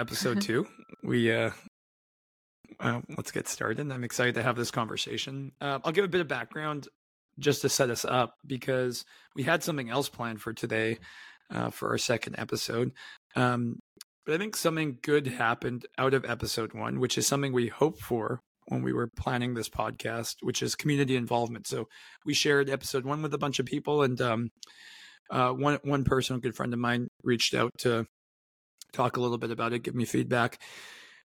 episode two. we uh, uh, let's get started. I'm excited to have this conversation. Uh, I'll give a bit of background just to set us up because we had something else planned for today uh, for our second episode. Um, but I think something good happened out of episode one, which is something we hoped for when we were planning this podcast, which is community involvement. So we shared episode one with a bunch of people, and um, uh, one one person, a good friend of mine, reached out to talk a little bit about it, give me feedback.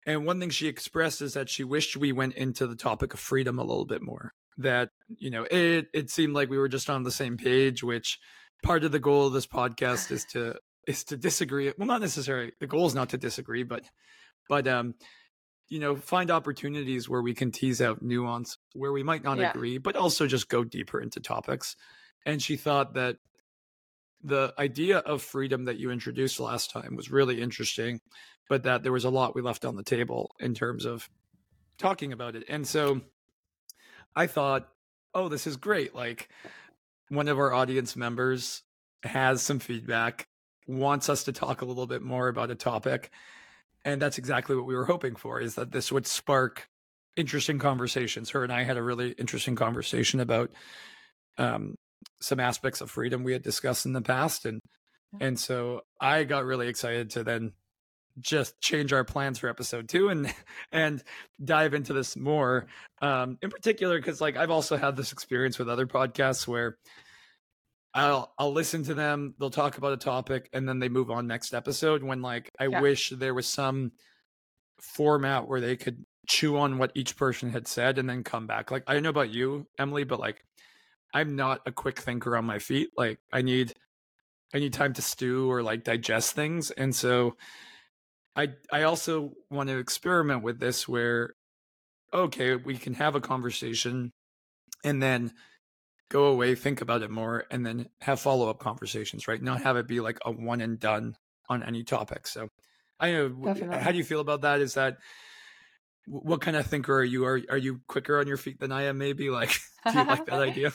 And one thing she expressed is that she wished we went into the topic of freedom a little bit more. That, you know, it it seemed like we were just on the same page, which part of the goal of this podcast is to is to disagree. Well, not necessarily the goal is not to disagree, but but um you know, find opportunities where we can tease out nuance where we might not yeah. agree, but also just go deeper into topics. And she thought that the idea of freedom that you introduced last time was really interesting, but that there was a lot we left on the table in terms of talking about it. And so I thought, oh, this is great. Like one of our audience members has some feedback, wants us to talk a little bit more about a topic. And that's exactly what we were hoping for is that this would spark interesting conversations. Her and I had a really interesting conversation about um, some aspects of freedom we had discussed in the past and and so I got really excited to then just change our plans for episode 2 and and dive into this more um in particular cuz like I've also had this experience with other podcasts where I'll I'll listen to them, they'll talk about a topic and then they move on next episode when like I yeah. wish there was some format where they could chew on what each person had said and then come back. Like I don't know about you, Emily, but like I'm not a quick thinker on my feet. Like I need I need time to stew or like digest things. And so I I also want to experiment with this where okay, we can have a conversation and then go away, think about it more, and then have follow up conversations, right? Not have it be like a one and done on any topic. So I know Definitely. how do you feel about that? Is that what kind of thinker are you? Are are you quicker on your feet than I am? Maybe like do you like that idea?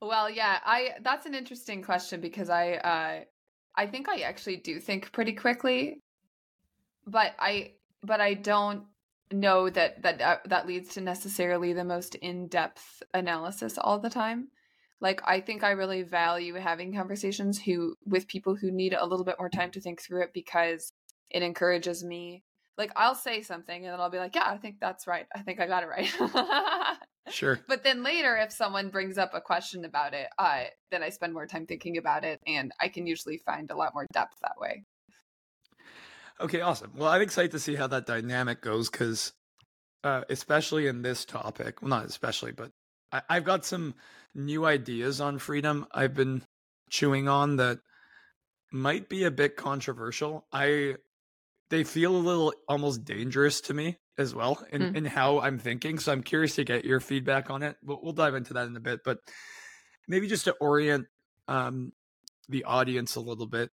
Well, yeah, I that's an interesting question because I uh I think I actually do think pretty quickly. But I but I don't know that that uh, that leads to necessarily the most in-depth analysis all the time. Like I think I really value having conversations who with people who need a little bit more time to think through it because it encourages me like I'll say something and then I'll be like, yeah, I think that's right. I think I got it right. sure. But then later, if someone brings up a question about it, uh, then I spend more time thinking about it and I can usually find a lot more depth that way. Okay, awesome. Well, I'm excited to see how that dynamic goes because, uh, especially in this topic, well, not especially, but I- I've got some new ideas on freedom I've been chewing on that might be a bit controversial. I they feel a little almost dangerous to me as well in, mm. in how I'm thinking. So I'm curious to get your feedback on it. We'll, we'll dive into that in a bit, but maybe just to orient um, the audience a little bit.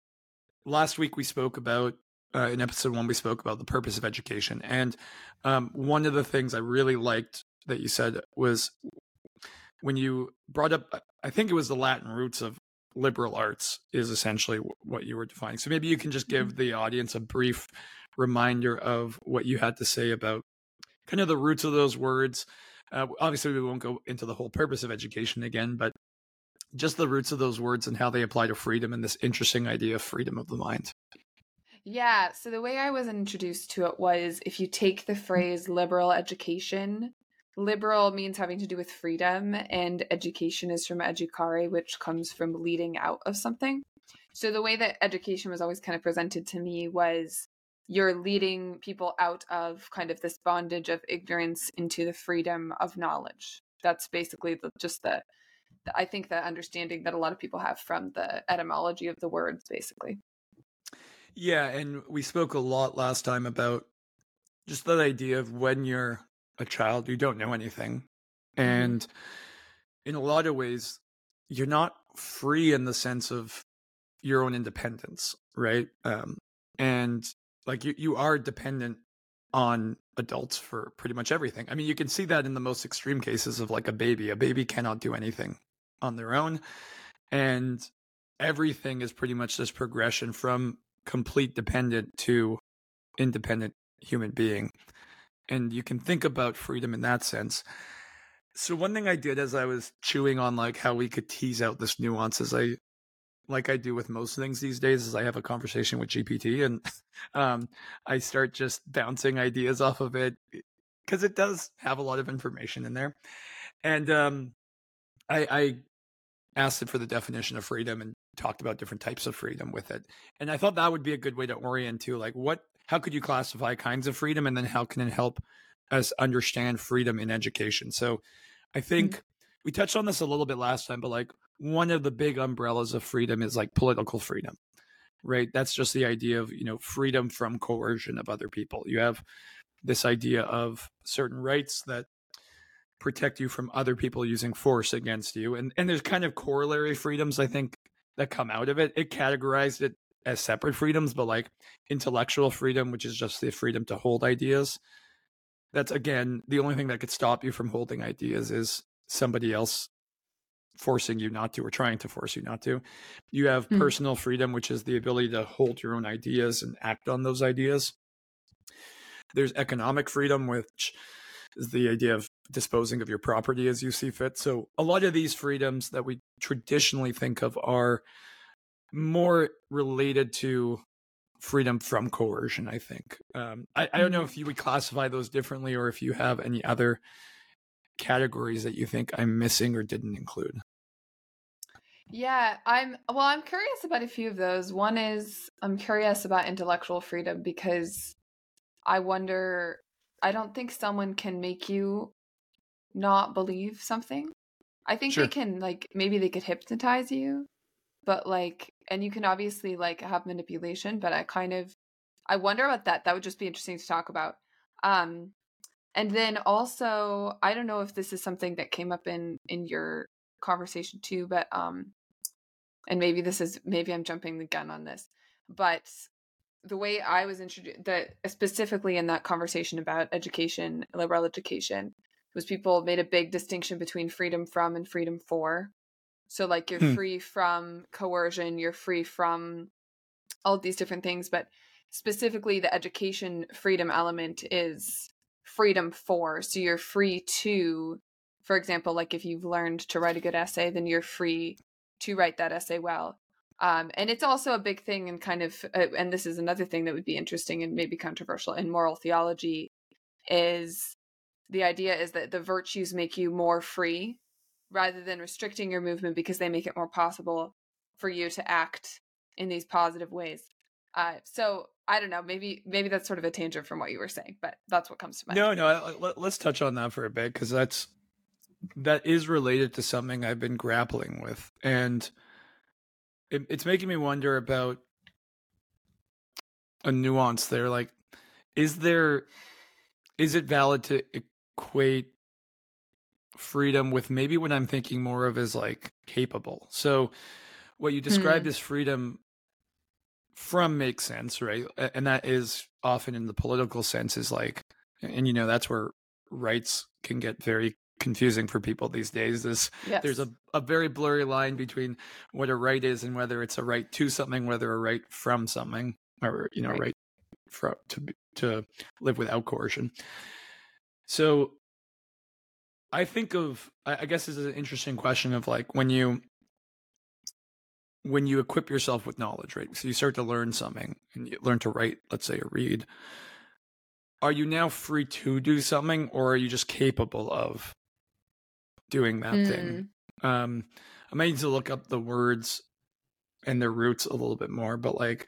Last week we spoke about uh, in episode one we spoke about the purpose of education, and um, one of the things I really liked that you said was when you brought up. I think it was the Latin roots of liberal arts is essentially what you were defining. So maybe you can just give mm-hmm. the audience a brief reminder of what you had to say about kind of the roots of those words. Uh, obviously, we won't go into the whole purpose of education again, but just the roots of those words and how they apply to freedom and this interesting idea of freedom of the mind. Yeah. So the way I was introduced to it was if you take the phrase liberal education Liberal means having to do with freedom, and education is from educare, which comes from leading out of something. So the way that education was always kind of presented to me was you're leading people out of kind of this bondage of ignorance into the freedom of knowledge. That's basically the, just the, the, I think, the understanding that a lot of people have from the etymology of the words, basically. Yeah, and we spoke a lot last time about just that idea of when you're a child, you don't know anything. Mm-hmm. And in a lot of ways, you're not free in the sense of your own independence, right? Um, and like you, you are dependent on adults for pretty much everything. I mean, you can see that in the most extreme cases of like a baby. A baby cannot do anything on their own. And everything is pretty much this progression from complete dependent to independent human being. And you can think about freedom in that sense. So one thing I did as I was chewing on like how we could tease out this nuance is I like I do with most things these days is I have a conversation with GPT and um, I start just bouncing ideas off of it because it does have a lot of information in there. And um, I, I asked it for the definition of freedom and talked about different types of freedom with it. And I thought that would be a good way to orient to like what how could you classify kinds of freedom and then how can it help us understand freedom in education. So I think mm-hmm. we touched on this a little bit last time, but like one of the big umbrellas of freedom is like political freedom. Right? That's just the idea of, you know, freedom from coercion of other people. You have this idea of certain rights that protect you from other people using force against you. And and there's kind of corollary freedoms I think that come out of it. It categorized it as separate freedoms, but like intellectual freedom, which is just the freedom to hold ideas. That's again the only thing that could stop you from holding ideas is somebody else forcing you not to or trying to force you not to. You have mm-hmm. personal freedom, which is the ability to hold your own ideas and act on those ideas. There's economic freedom, which is the idea of disposing of your property as you see fit. So a lot of these freedoms that we traditionally think of are more related to freedom from coercion, I think. Um, I, I don't know mm-hmm. if you would classify those differently or if you have any other categories that you think I'm missing or didn't include. Yeah, I'm well, I'm curious about a few of those. One is I'm curious about intellectual freedom because I wonder I don't think someone can make you not believe something. I think sure. they can like maybe they could hypnotize you, but like and you can obviously like have manipulation, but I kind of I wonder about that. That would just be interesting to talk about. Um and then also I don't know if this is something that came up in in your conversation too, but um and maybe this is maybe I'm jumping the gun on this, but the way I was introduced that specifically in that conversation about education, liberal education, was people made a big distinction between freedom from and freedom for. So like you're hmm. free from coercion, you're free from all these different things, but specifically the education freedom element is freedom for. So you're free to, for example, like if you've learned to write a good essay, then you're free to write that essay well. Um, and it's also a big thing and kind of, uh, and this is another thing that would be interesting and maybe controversial in moral theology is the idea is that the virtues make you more free rather than restricting your movement because they make it more possible for you to act in these positive ways. Uh, so I don't know, maybe maybe that's sort of a tangent from what you were saying, but that's what comes to mind. No, no, let, let's touch on that for a bit because that's that is related to something I've been grappling with, and it, it's making me wonder about a nuance there. Like, is there is it valid to equate freedom with maybe what I'm thinking more of is like capable? So, what you described mm. as freedom from makes sense, right? And that is often in the political sense is like, and you know, that's where rights can get very confusing for people these days is yes. there's a, a very blurry line between what a right is and whether it's a right to something whether a right from something or you know right, right for, to to live without coercion so i think of i guess this is an interesting question of like when you when you equip yourself with knowledge, right? So you start to learn something and you learn to write, let's say, or read. Are you now free to do something or are you just capable of doing that mm. thing? Um, I might need to look up the words and their roots a little bit more, but like,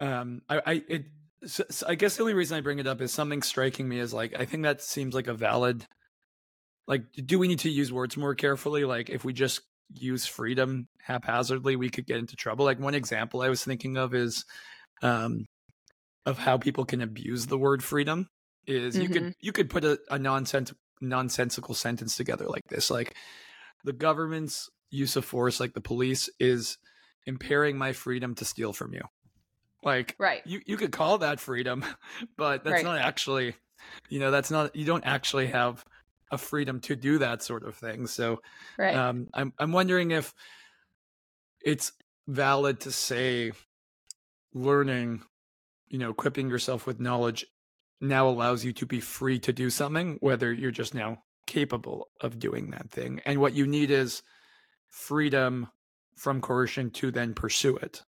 um, I, I, it, so, so I guess the only reason I bring it up is something striking me is like, I think that seems like a valid, like, do we need to use words more carefully? Like, if we just use freedom haphazardly, we could get into trouble. Like one example I was thinking of is um, of how people can abuse the word freedom. Is mm-hmm. you could mm-hmm. you could put a, a nonsense nonsensical sentence together like this, like the government's use of force, like the police, is impairing my freedom to steal from you. Like, right? You you could call that freedom, but that's right. not actually, you know, that's not you don't actually have a freedom to do that sort of thing. So right. um, I'm I'm wondering if it's valid to say learning you know equipping yourself with knowledge now allows you to be free to do something whether you're just now capable of doing that thing and what you need is freedom from coercion to then pursue it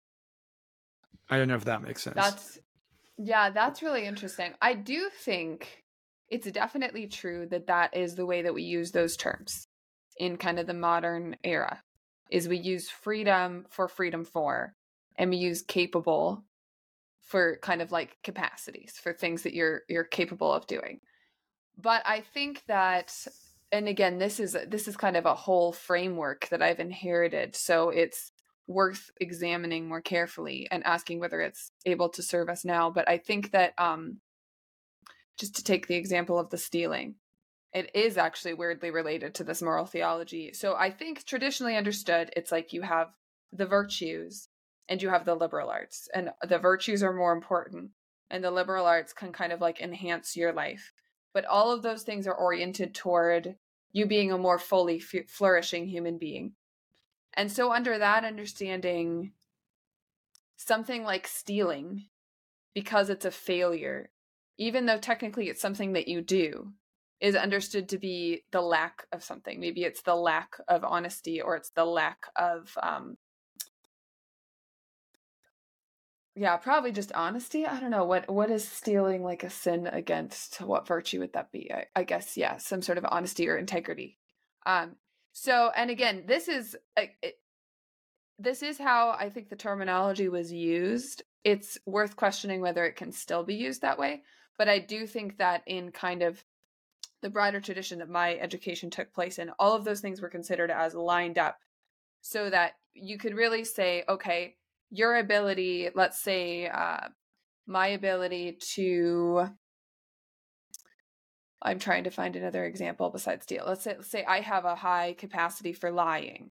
i don't know if that makes sense That's yeah, that's really interesting. I do think it's definitely true that that is the way that we use those terms in kind of the modern era. Is we use freedom for freedom for and we use capable for kind of like capacities for things that you're you're capable of doing. But I think that and again this is this is kind of a whole framework that I've inherited. So it's worth examining more carefully and asking whether it's able to serve us now. But I think that um, just to take the example of the stealing, it is actually weirdly related to this moral theology. So I think traditionally understood, it's like you have the virtues and you have the liberal arts, and the virtues are more important, and the liberal arts can kind of like enhance your life. But all of those things are oriented toward you being a more fully f- flourishing human being. And so, under that understanding, something like stealing, because it's a failure, even though technically it's something that you do, is understood to be the lack of something. Maybe it's the lack of honesty or it's the lack of, um, yeah, probably just honesty. I don't know what what is stealing like a sin against. What virtue would that be? I, I guess yeah, some sort of honesty or integrity. Um, so, and again, this is it, this is how I think the terminology was used. It's worth questioning whether it can still be used that way, but I do think that in kind of the broader tradition that my education took place in, all of those things were considered as lined up so that you could really say, okay, your ability, let's say, uh, my ability to I'm trying to find another example besides steal. Let's say, let's say I have a high capacity for lying.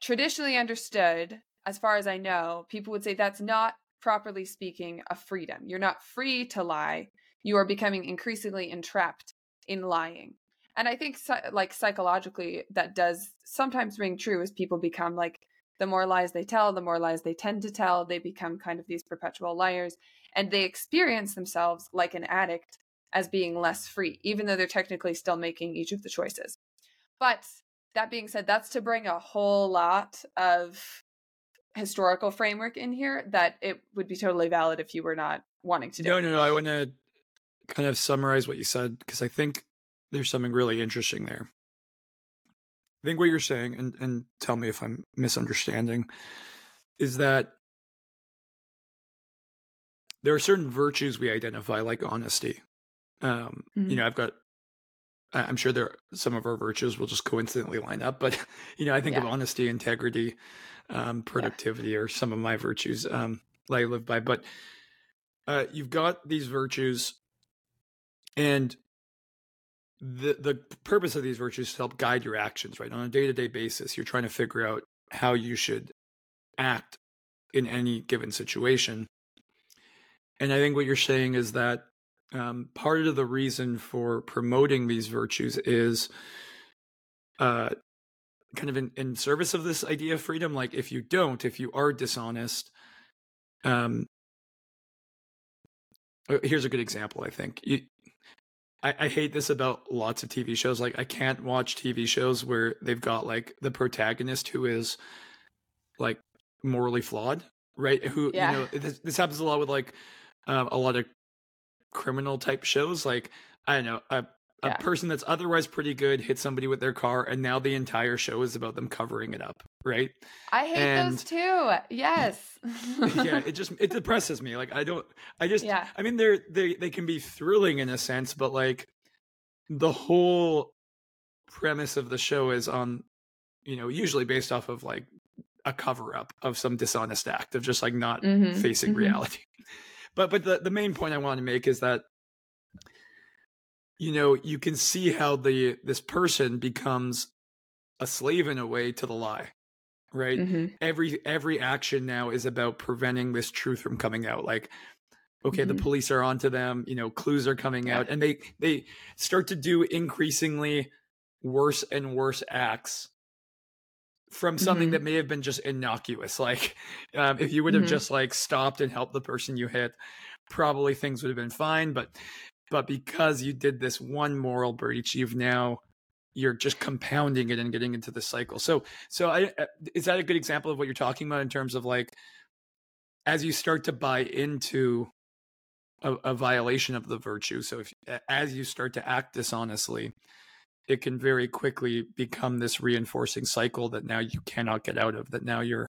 Traditionally understood, as far as I know, people would say that's not properly speaking a freedom. You're not free to lie. You are becoming increasingly entrapped in lying. And I think like psychologically that does sometimes ring true as people become like the more lies they tell, the more lies they tend to tell, they become kind of these perpetual liars and they experience themselves like an addict as being less free, even though they're technically still making each of the choices. But that being said, that's to bring a whole lot of historical framework in here that it would be totally valid if you were not wanting to do. No, no, no. I want to kind of summarize what you said because I think there's something really interesting there. I think what you're saying, and, and tell me if I'm misunderstanding, is that there are certain virtues we identify, like honesty, um, mm-hmm. You know, I've got. I'm sure there some of our virtues will just coincidentally line up, but you know, I think yeah. of honesty, integrity, um, productivity yeah. are some of my virtues um, that I live by. But uh, you've got these virtues, and the the purpose of these virtues is to help guide your actions. Right on a day to day basis, you're trying to figure out how you should act in any given situation. And I think what you're saying is that um, part of the reason for promoting these virtues is uh, kind of in, in service of this idea of freedom. Like, if you don't, if you are dishonest, um, uh, here's a good example. I think you, I, I hate this about lots of TV shows. Like, I can't watch TV shows where they've got like the protagonist who is like morally flawed, right? Who yeah. you know this, this happens a lot with like um, a lot of criminal type shows. Like I don't know, a a yeah. person that's otherwise pretty good hits somebody with their car, and now the entire show is about them covering it up, right? I hate and, those too. Yes. yeah, it just it depresses me. Like I don't, I just, yeah. I mean, they're they they can be thrilling in a sense, but like the whole premise of the show is on, you know, usually based off of like a cover up of some dishonest act of just like not mm-hmm. facing mm-hmm. reality. But but the, the main point I want to make is that you know, you can see how the this person becomes a slave in a way to the lie. Right? Mm-hmm. Every every action now is about preventing this truth from coming out. Like okay mm-hmm. the police are onto them you know clues are coming yeah. out and they they start to do increasingly worse and worse acts from something Mhm. that may have been just innocuous. Like um, if you would have Mhm. just like stopped and helped the person you hit, probably things would have been fine. But but because you did this one moral breach, you've now you're just compounding it and getting into the cycle. So so I uh, is that a good example of what you're talking about in terms of like as you start to buy into a, a violation of the virtue. So if as you start to act dishonestly, it can very quickly become this reinforcing cycle that now you cannot get out of. That now you're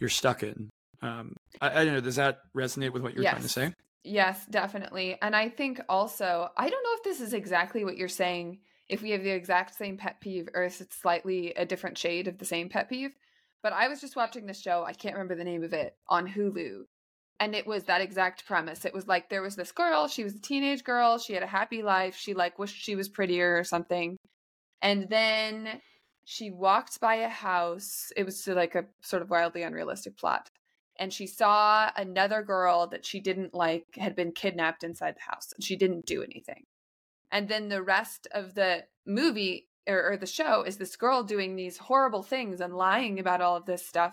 you're stuck in. Um, I, I don't know. Does that resonate with what you're trying to say? Yes, definitely. And I think also, I don't know if this is exactly what you're saying, if we have the exact same pet peeve or if it's slightly a different shade of the same pet peeve. But I was just watching this show, I can't remember the name of it, on Hulu. And it was that exact premise. It was like there was this girl, she was a teenage girl, she had a happy life, she like wished she was prettier or something. And then she walked by a house. It was like a sort of wildly unrealistic plot and she saw another girl that she didn't like had been kidnapped inside the house and she didn't do anything. And then the rest of the movie or, or the show is this girl doing these horrible things and lying about all of this stuff.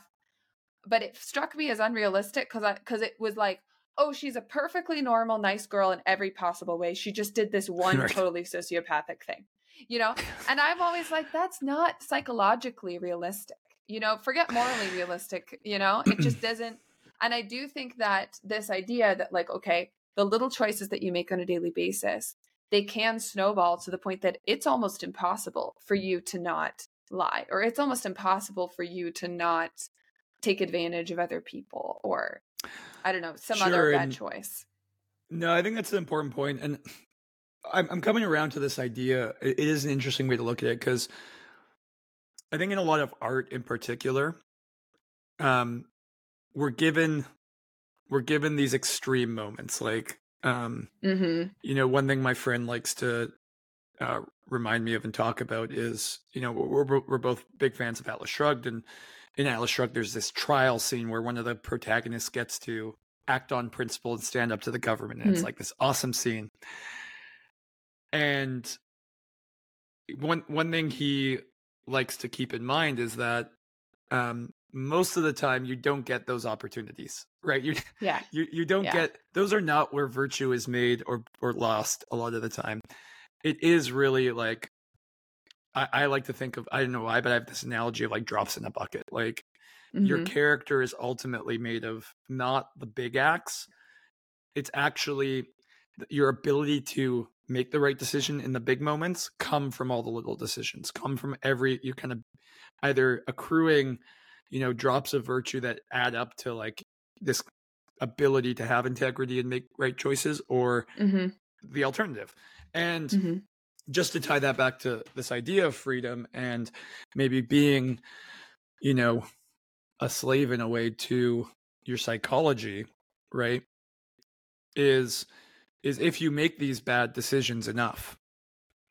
But it struck me as unrealistic because because it was like oh she's a perfectly normal nice girl in every possible way. She just did this one Right. totally sociopathic thing you know? And i'm always like that's not psychologically realistic you know forget morally realistic you know it just doesn't and i do think that this idea that like okay the little choices that you make on a daily basis they can snowball to the point that it's almost impossible for you to not lie or it's almost impossible for you to not take advantage of other people or i don't know some other bad and- choice No, I think that's an important point, and I'm I'm coming around to this idea. It it is an interesting way to look at it because I think in a lot of art, in particular, um, we're given we're given these extreme moments. Like, um, mm-hmm you know, one thing my friend likes to uh, remind me of and talk about is, you know, we're we're both big fans of Atlas Shrugged, and in Atlas Shrugged, there's this trial scene where one of the protagonists gets to act on principle and stand up to the government, and it's Mhm. like this awesome scene. And one one thing he likes to keep in mind is that um, most of the time you don't get those opportunities, right? You yeah you you don't Yeah. get those are not where virtue is made or or lost a lot of the time. It is really like I, I like to think of I don't know why, but I have this analogy of like drops in a bucket. Like your Mhm. character is ultimately made of not the big acts. It's actually your ability to make the right decision in the big moments come from all the little decisions, come from every you're kind of either accruing, you know, drops of virtue that add up to like this ability to have integrity and make right choices or Mhm. the alternative. And Mhm. just to tie that back to this idea of freedom and maybe being, you know, a slave in a way to your psychology, right? Is is if you make these bad decisions enough,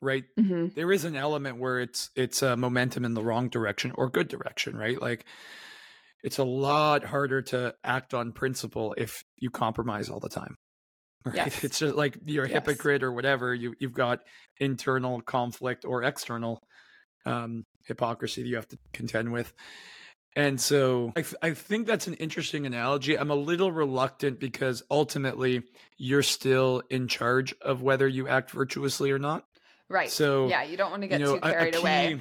right? Mhm. There is an element where it's it's a momentum in the wrong direction or good direction, right? Like it's a lot harder to act on principle if you compromise all the time. Right? Yes. It's just like you're a Yes. hypocrite or whatever. You you've got internal conflict or external um, hypocrisy that you have to contend with. And so I, th- I think that's an interesting analogy. I'm a little reluctant because ultimately you're still in charge of whether you act virtuously or not. right So yeah you don't want to get you know, too a- a carried away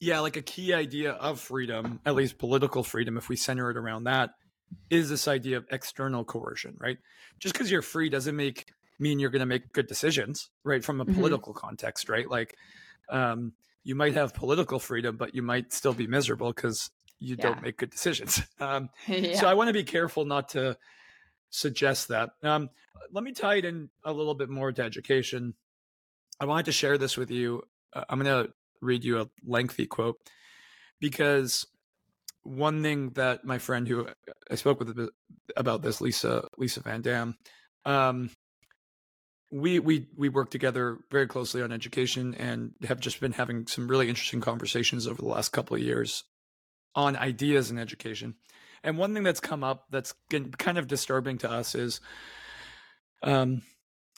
Yeah, like a key idea of freedom, at least political freedom, if we center it around that, is this idea of external coercion, right? Just because you're free doesn't make mean you're going to make good decisions, right? From a Mhm. political context, right? Like, um, you might have political freedom, but you might still be miserable because you Yeah. don't make good decisions. Um, yeah so I want to be careful not to suggest that. Um, let me tie it in a little bit more to education. I wanted to share this with you. Uh, I'm going to read you a lengthy quote because one thing that my friend who I spoke with about this, Lisa Lisa Van Dam, um, we we we work together very closely on education and have just been having some really interesting conversations over the last couple of years on ideas in education. And one thing that's come up that's kind of disturbing to us is um,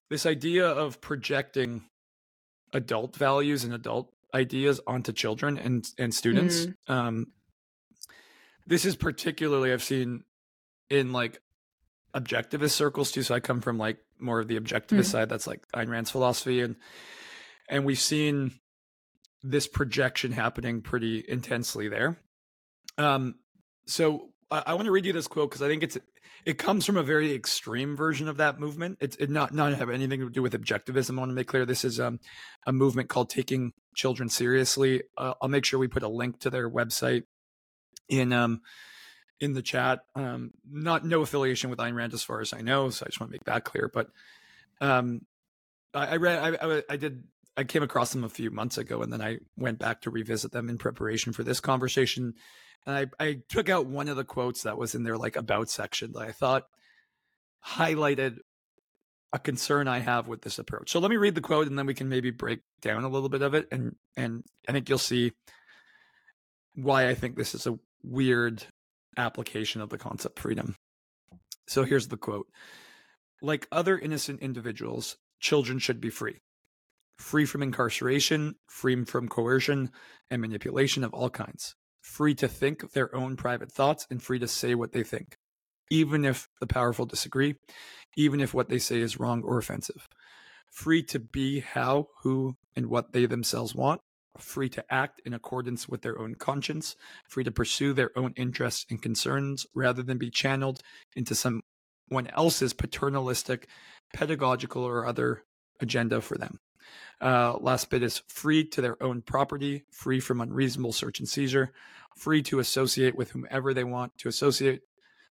this idea of projecting adult values and adult ideas onto children and and students. Mm. Um, this is particularly I've seen in like objectivist circles too. So I come from like more of the objectivist Mm. side. That's like Ayn Rand's philosophy, and and we've seen this projection happening pretty intensely there. Um, so I, I want to read you this quote because I think it's it comes from a very extreme version of that movement. It's it not not have anything to do with objectivism. I want to make clear this is um, a movement called taking children seriously. Uh, I'll make sure we put a link to their website in um in the chat. Um, not no affiliation with Ayn Rand as far as I know, so I just want to make that clear. But um, I, I read I, I I did I came across them a few months ago, and then I went back to revisit them in preparation for this conversation. And I, I took out one of the quotes that was in their like about section that I thought highlighted a concern I have with this approach. So let me read the quote, and then we can maybe break down a little bit of it, and and I think you'll see why I think this is a weird application of the concept freedom. So here's the quote. Like other innocent individuals, children should be free free from incarceration, free from coercion and manipulation of all kinds, free to think their own private thoughts, and free to say what they think, even if the powerful disagree, even if what they say is wrong or offensive, free to be how, who, and what they themselves want, free to act in accordance with their own conscience, free to pursue their own interests and concerns rather than be channeled into someone else's paternalistic, pedagogical, or other agenda for them. Uh, last bit is free to their own property, free from unreasonable search and seizure, free to associate with whomever they want to associate,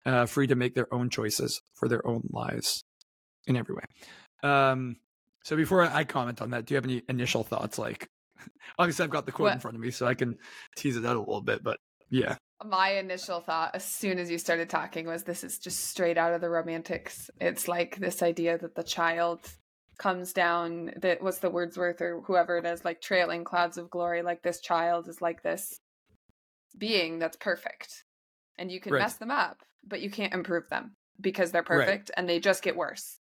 uh, free to make their own choices for their own lives in every way. Um, so before I comment on that, do you have any initial thoughts? Like, obviously, I've got the quote What- in front of me, so I can tease it out a little bit. But yeah, My initial thought, as soon as you started talking, was this is just straight out of the romantics. It's like this idea that the child comes down, that what's the Wordsworth or whoever it is, like trailing clouds of glory. Like this child is like this being that's perfect. And you can Right. mess them up, but you can't improve them because they're Right. perfect and they just get worse.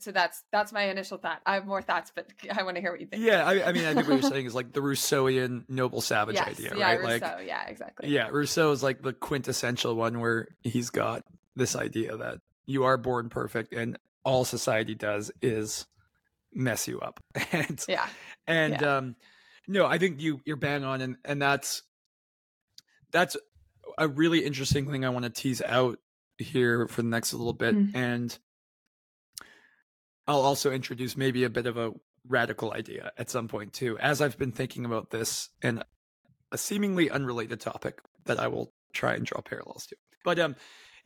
So that's that's my initial thought. I have more thoughts, but I want to hear what you think. yeah. I, I mean, I think what you're saying is like the Rousseauian noble savage yes, idea, yeah, right? Like, Rousseau, yeah, exactly. Yeah, Rousseau is like the quintessential one where he's got this idea that you are born perfect and all society does is mess you up. And Yeah. and um no, I think you you're bang on and and that's that's a really interesting thing I want to tease out here for the next little bit Mm. and I'll also introduce maybe a bit of a radical idea at some point too as I've been thinking about this and a seemingly unrelated topic that I will try and draw parallels to. But um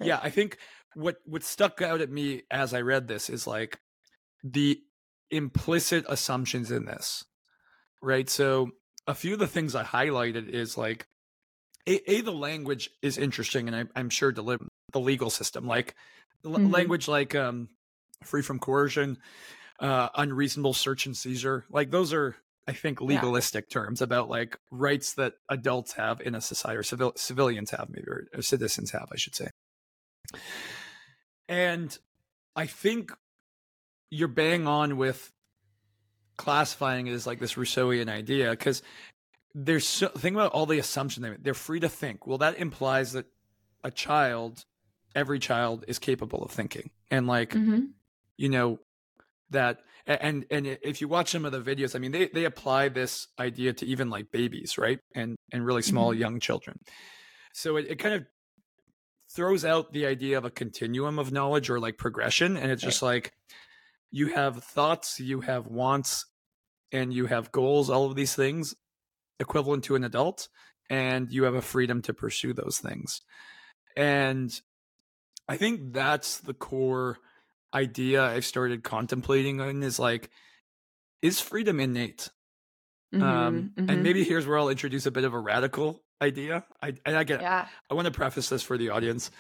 yeah, I think what what stuck out at me as I read this is like the implicit assumptions in this. Right? So a few of the things I highlighted is like a, a the language is interesting and I, I'm sure the legal system like Mhm. language like um free from coercion uh unreasonable search and seizure like those are I think Yeah. legalistic terms about like rights that adults have in a society or civil, civilians have maybe or, or citizens have I should say. And I think you're bang on with classifying it as like this Rousseauian idea because there's so think about all the assumption they make. They're free to think. Well, that implies that a child, every child, is capable of thinking, and like hmm you know that and and if you watch some of the videos i mean they they apply this idea to even like babies right? And and really small young children. So it, it kind of throws out the idea of a continuum of knowledge or like progression and it's just like you have thoughts you have wants and you have goals all of these things equivalent to an adult and you have a freedom to pursue those things. And i think that's the core idea I've started contemplating on is like, is freedom innate? Mm-hmm, um, and maybe here's where I'll introduce a bit of a radical idea. I and I get yeah, I want to preface this for the audience.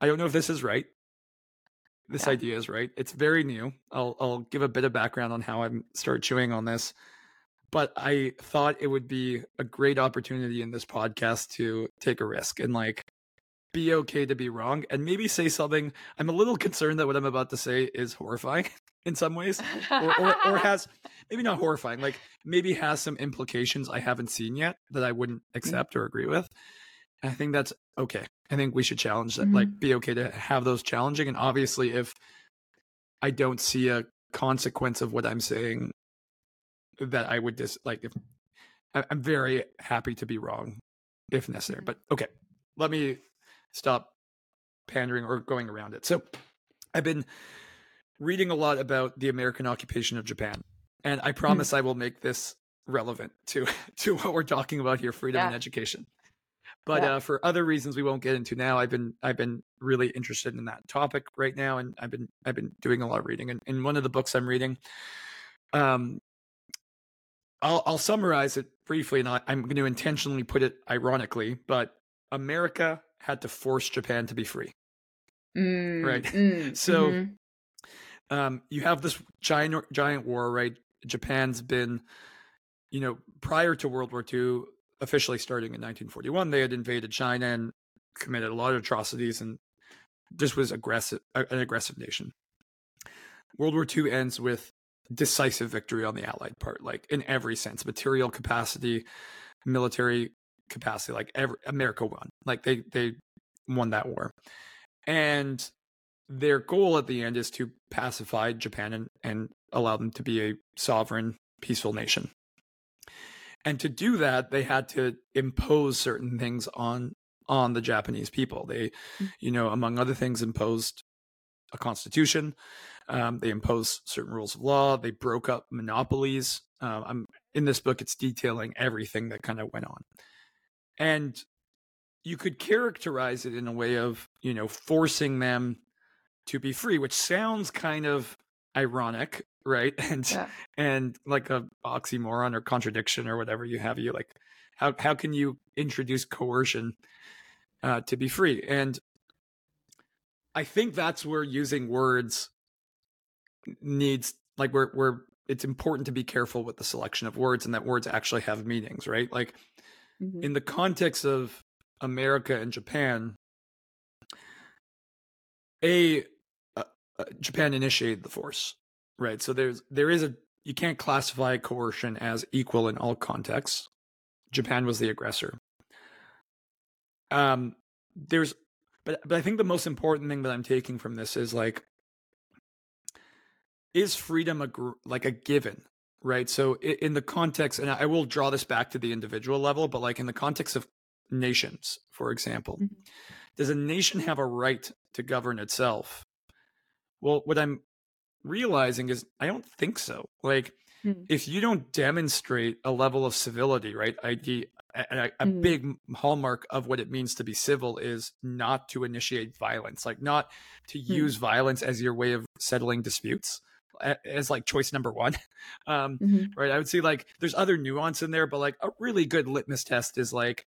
I don't know if this is right. This Yeah. idea is right. It's very new. I'll I'll give a bit of background on how I start chewing on this. But I thought it would be a great opportunity in this podcast to take a risk and like be okay to be wrong and maybe say something. I'm a little concerned that what I'm about to say is horrifying. in some ways, or, or, or has maybe not horrifying, like maybe has some implications I haven't seen yet that I wouldn't Mm-hmm. accept or agree with. And I think that's okay. I think we should challenge that, Mhm. like be okay to have those challenging. And obviously, if I don't see a consequence of what I'm saying, that I would just like if I'm very happy to be wrong if necessary. Mhm. But okay, let me stop pandering or going around it. So I've been reading a lot about the American occupation of Japan, and I promise I will make this relevant to to what we're talking about here, freedom and education. But Yeah. uh, for other reasons we won't get into now, I've been I've been really interested in that topic right now, and I've been I've been doing a lot of reading. And in one of the books I'm reading, um, I'll I'll summarize it briefly, and I, I'm going to intentionally put it ironically, but America had to force Japan to be free. Mm, Right. mm, So mhm. Um, you have this giant giant war, right? Japan's been, you know, prior to World War II, officially starting in 1941, they had invaded China and committed a lot of atrocities, and this was aggressive, an aggressive nation. World War II ends with decisive victory on the Allied part, like in every sense, material capacity, military capacity, like every America won, like they they won that war, and their goal at the end is to pacify Japan and, and allow them to be a sovereign, peaceful nation. And to do that, they had to impose certain things on on the Japanese people. They, you know, among other things, imposed a constitution. Um, they imposed certain rules of law. They broke up monopolies. Um, I'm in this book. It's detailing everything that kind of went on, and you could characterize it in a way of you know forcing them to be free, which sounds kind of ironic, right? And Yeah. and like a oxymoron or contradiction or whatever you have. You like how how can you introduce coercion uh, to be free? And I think that's where using words needs like where where it's important to be careful with the selection of words and that words actually have meanings, right? Like Mhm. in the context of America and Japan, a uh, Japan initiated the force, right? So there's there is a you can't classify coercion as equal in all contexts. Japan was the aggressor. Um, there's, but but I think the most important thing that I'm taking from this is like, is freedom a gr- like a given, right? So i- in the context, and I will draw this back to the individual level, but like in the context of nations, for example, Mhm. does a nation have a right to govern itself? Well, what I'm realizing is I don't think so. Like, Hmm. if you don't demonstrate a level of civility, right? ID, a, a, a Mm. big hallmark of what it means to be civil is not to initiate violence, like not to Hmm. use violence as your way of settling disputes as like choice number one. Um, Mhm. right? I would say like there's other nuance in there, but like a really good litmus test is like,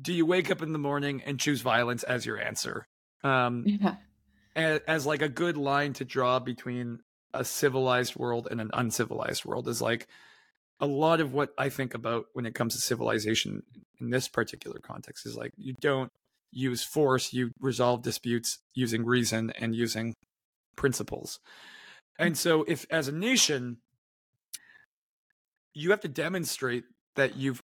do you wake up in the morning and choose violence as your answer? Um, Yeah. As, as like a good line to draw between a civilized world and an uncivilized world is like a lot of what I think about when it comes to civilization in this particular context is like you don't use force, you resolve disputes using reason and using principles. And so if as a nation you have to demonstrate that you've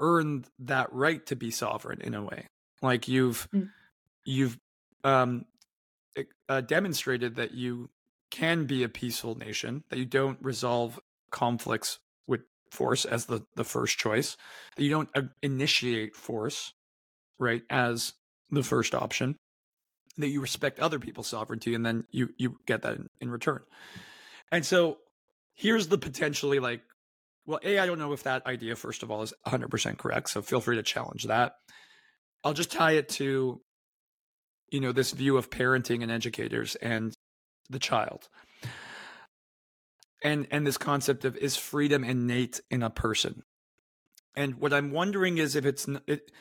earned that right to be sovereign in a way. Like you've Mm. you've um uh, demonstrated that you can be a peaceful nation, that you don't resolve conflicts with force as the, the first choice, that you don't uh, initiate force, right, as the first option, that you respect other people's sovereignty, and then you you get that in, in return. And so here's the potentially like, well, A, I don't know if that idea, first of all, is 100% correct. So feel free to challenge that. I'll just tie it to you know this view of parenting and educators and the child. And and this concept of is freedom innate in a person? And what i'm wondering is if it's it,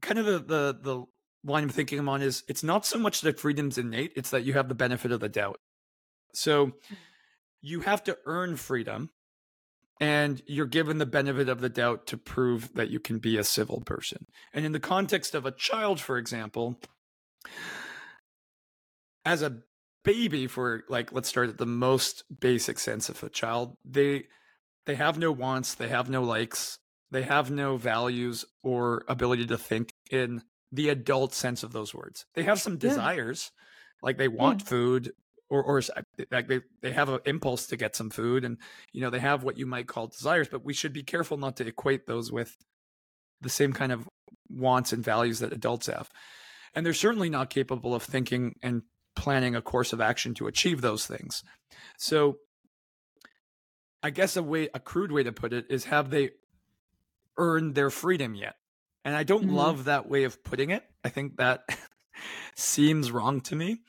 kind of the, the the line of thinking i'm thinking on is it's not so much that freedom's innate it's that you have the benefit of the doubt. So hmm. you have to earn freedom and you're given the benefit of the doubt to prove that you can be a civil person. And in the context of a child for example as a baby for like let's start at the most basic sense of a child they they have no wants they have no likes they have no values or ability to think in the adult sense of those words. They have some Yeah. desires like they want hmm. food or or like they, they have an impulse to get some food and you know they have what you might call desires but we should be careful not to equate those with the same kind of wants and values that adults have and they're certainly not capable of thinking and planning a course of action to achieve those things. So i guess a way a crude way to put it is have they earned their freedom yet? And i don't Mhm. love that way of putting it. I think that seems wrong to me.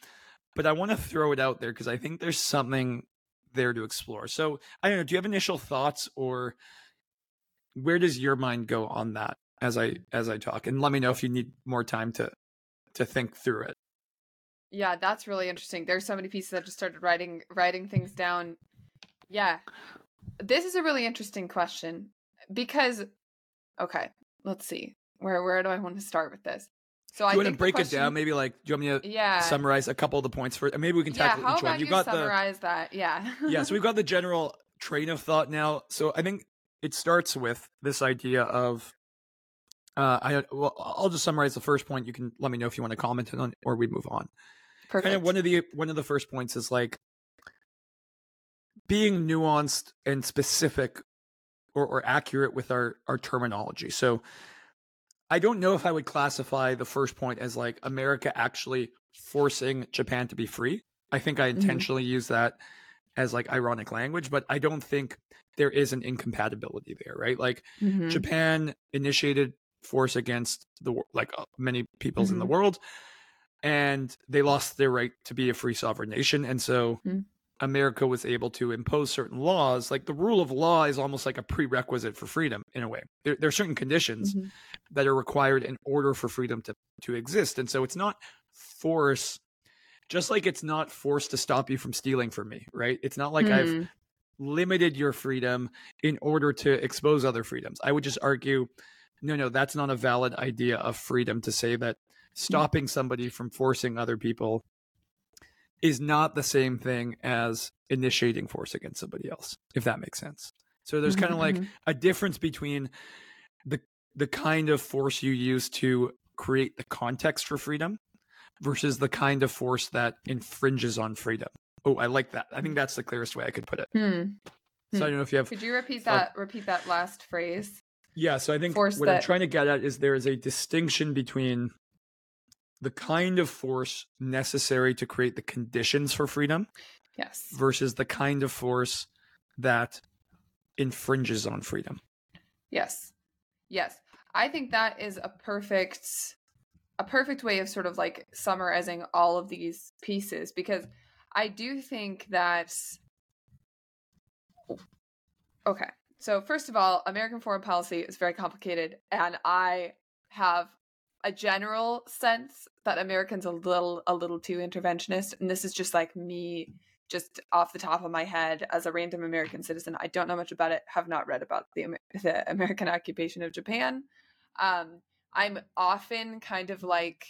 But i want to throw it out there because i think there's something there to explore. So i don't know do you have initial thoughts or where does your mind go on that as i as i talk? And let me know if you need more time to to think through it Yeah, that's really interesting. There's so many pieces I just started writing writing things down. Yeah. This is a really interesting question because okay, let's see. Where where do I want to start with this? So do I you want to the break it down maybe like do you want me to Yeah. summarize a couple of the points for maybe we can yeah, tackle how each about one you you've got the summarize that? Yeah. yeah, so we've got the general train of thought now. So I think it starts with this idea of uh I well I'll just summarize the first point. You can let me know if you want to comment on it or we move on. Perfect. Kind of one of the one of the first points is like being nuanced and specific or, or accurate with our our terminology. So I don't know if I would classify the first point as like America actually forcing Japan to be free. I think I Mhm. intentionally use that as like ironic language, but I don't think there is an incompatibility there, right? Like Mhm. Japan initiated force against the like uh, many peoples in the Mhm. world, and they lost their right to be a free sovereign nation, and so Mhm. America was able to impose certain laws. Like the rule of law is almost like a prerequisite for freedom in a way. There, there are certain conditions Mhm. that are required in order for freedom to to exist, and so it's not force. Just like it's not forced to stop you from stealing from me, right? It's not like I've Hmm. limited your freedom in order to expose other freedoms. I would just argue, no, no, that's not a valid idea of freedom to say that stopping somebody from forcing other people is not the same thing as initiating force against somebody else, if that makes sense. So there's kind of like mhm. a difference between the the kind of force you use to create the context for freedom versus the kind of force that infringes on freedom. Oh, I like that. I think that's the clearest way I could put it. Hmm. So I don't know if you have Could you repeat that? Repeat that last phrase. Yeah, so I think Force what I'm trying to get at is there is a distinction between the kind of force necessary to create the conditions for freedom Yes. versus the kind of force that infringes on freedom. Yes. Yes. I think that is a perfect a perfect way of sort of like summarizing all of these pieces because I do think that Okay. So first of all, American foreign policy is very complicated and I have a general sense that Americans a little a little too interventionist and this is just like me just off the top of my head as a random American citizen. I don't know much about it, have not read about the, the American occupation of Japan. Um, I'm often kind of like,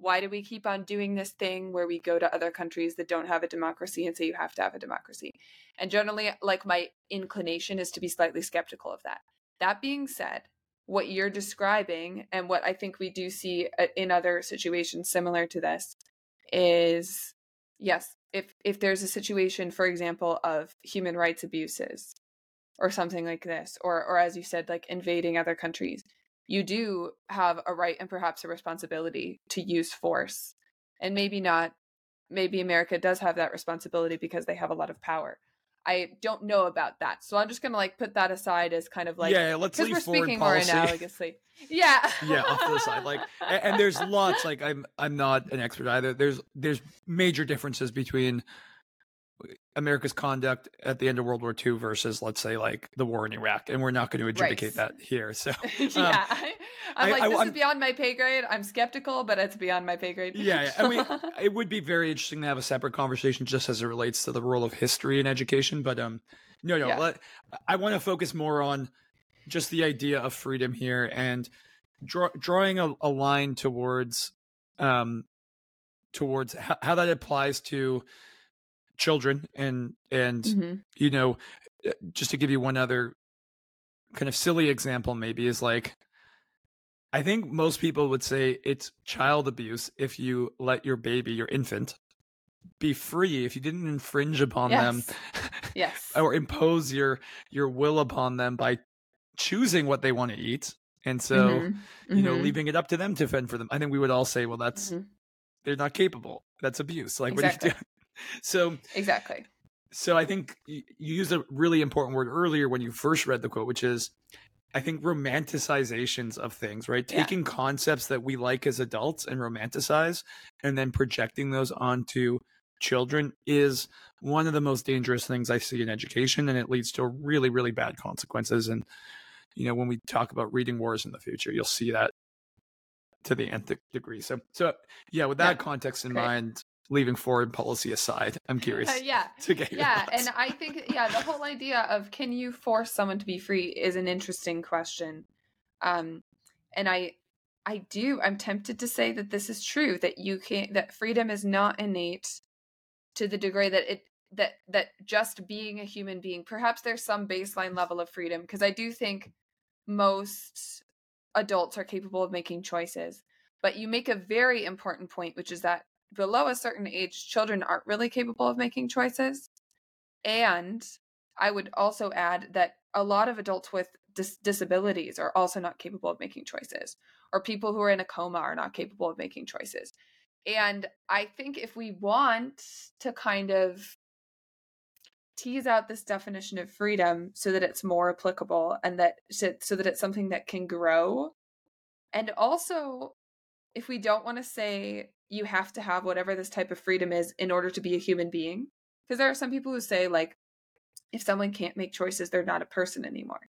why do we keep on doing this thing where we go to other countries that don't have a democracy and say you have to have a democracy? And generally, like, my inclination is to be slightly skeptical of that. That being said, what you're describing and what I think we do see uh, in other situations similar to this is yes, if if there's a situation, for example, of human rights abuses or something like this, or or as you said, like invading other countries, you do have a right and perhaps a responsibility to use force. And maybe not maybe America does have that responsibility because they have a lot of power. I don't know about that. So I'm just gonna like put that aside as kind of like yeah, let's because leave we're foreign speaking more policy. analogously. Yeah. yeah, off to the side. Like, and, and there's lots. Like, I'm I'm not an expert either. There's there's major differences between America's conduct at the end of World War II versus, let's say, like the war in Iraq, and we're not going to adjudicate Right. that here. So, yeah. I, I'm I- like, I- this I'm- is beyond my pay grade. I'm skeptical, but it's beyond my pay grade. yeah, yeah. I mean, it would be very interesting to have a separate conversation just as it relates to the role of history in education. But um, no, no. Yeah. Let, I want to focus more on just the idea of freedom here and draw, drawing a, a line towards um towards how, how that applies to children and and hmm you know uh, just to give you one other kind of silly example maybe is like i think most people would say it's child abuse if you let your baby your infant be free if you didn't infringe upon them Yes. Yes. or impose your your will upon them by choosing what they want to eat and so Mhm. you know Mhm. leaving it up to them to fend for them i think we would all say well that's Mhm. they're not capable that's abuse like what Exactly. are you doing so Exactly. so I think you used a really important word earlier when you first read the quote, which is, I think romanticizations of things, right? Yeah. Taking concepts that we like as adults and romanticize, and then projecting those onto children is one of the most dangerous things I see in education, and it leads to really, really bad consequences. And you know, when we talk about reading wars in the future, you'll see that to the nth degree. So, so yeah, with that Yeah. context in Great. mind, leaving foreign policy aside, I'm curious Uh, yeah. to get yeah thoughts. and i think yeah the whole idea of can you force someone to be free is an interesting question um and i i do i'm tempted to say that this is true that you can't that freedom is not innate to the degree that it that that just being a human being perhaps there's some baseline level of freedom because i do think most adults are capable of making choices but you make a very important point which is that below a certain age, children aren't really capable of making choices. And I would also add that a lot of adults with dis- disabilities are also not capable of making choices, or people who are in a coma are not capable of making choices. And I think if we want to kind of tease out this definition of freedom so that it's more applicable and that so so that it's something that can grow, and also if we don't want to say you have to have whatever this type of freedom is in order to be a human being. Because there are some people who say like if someone can't make choices they're not a person anymore.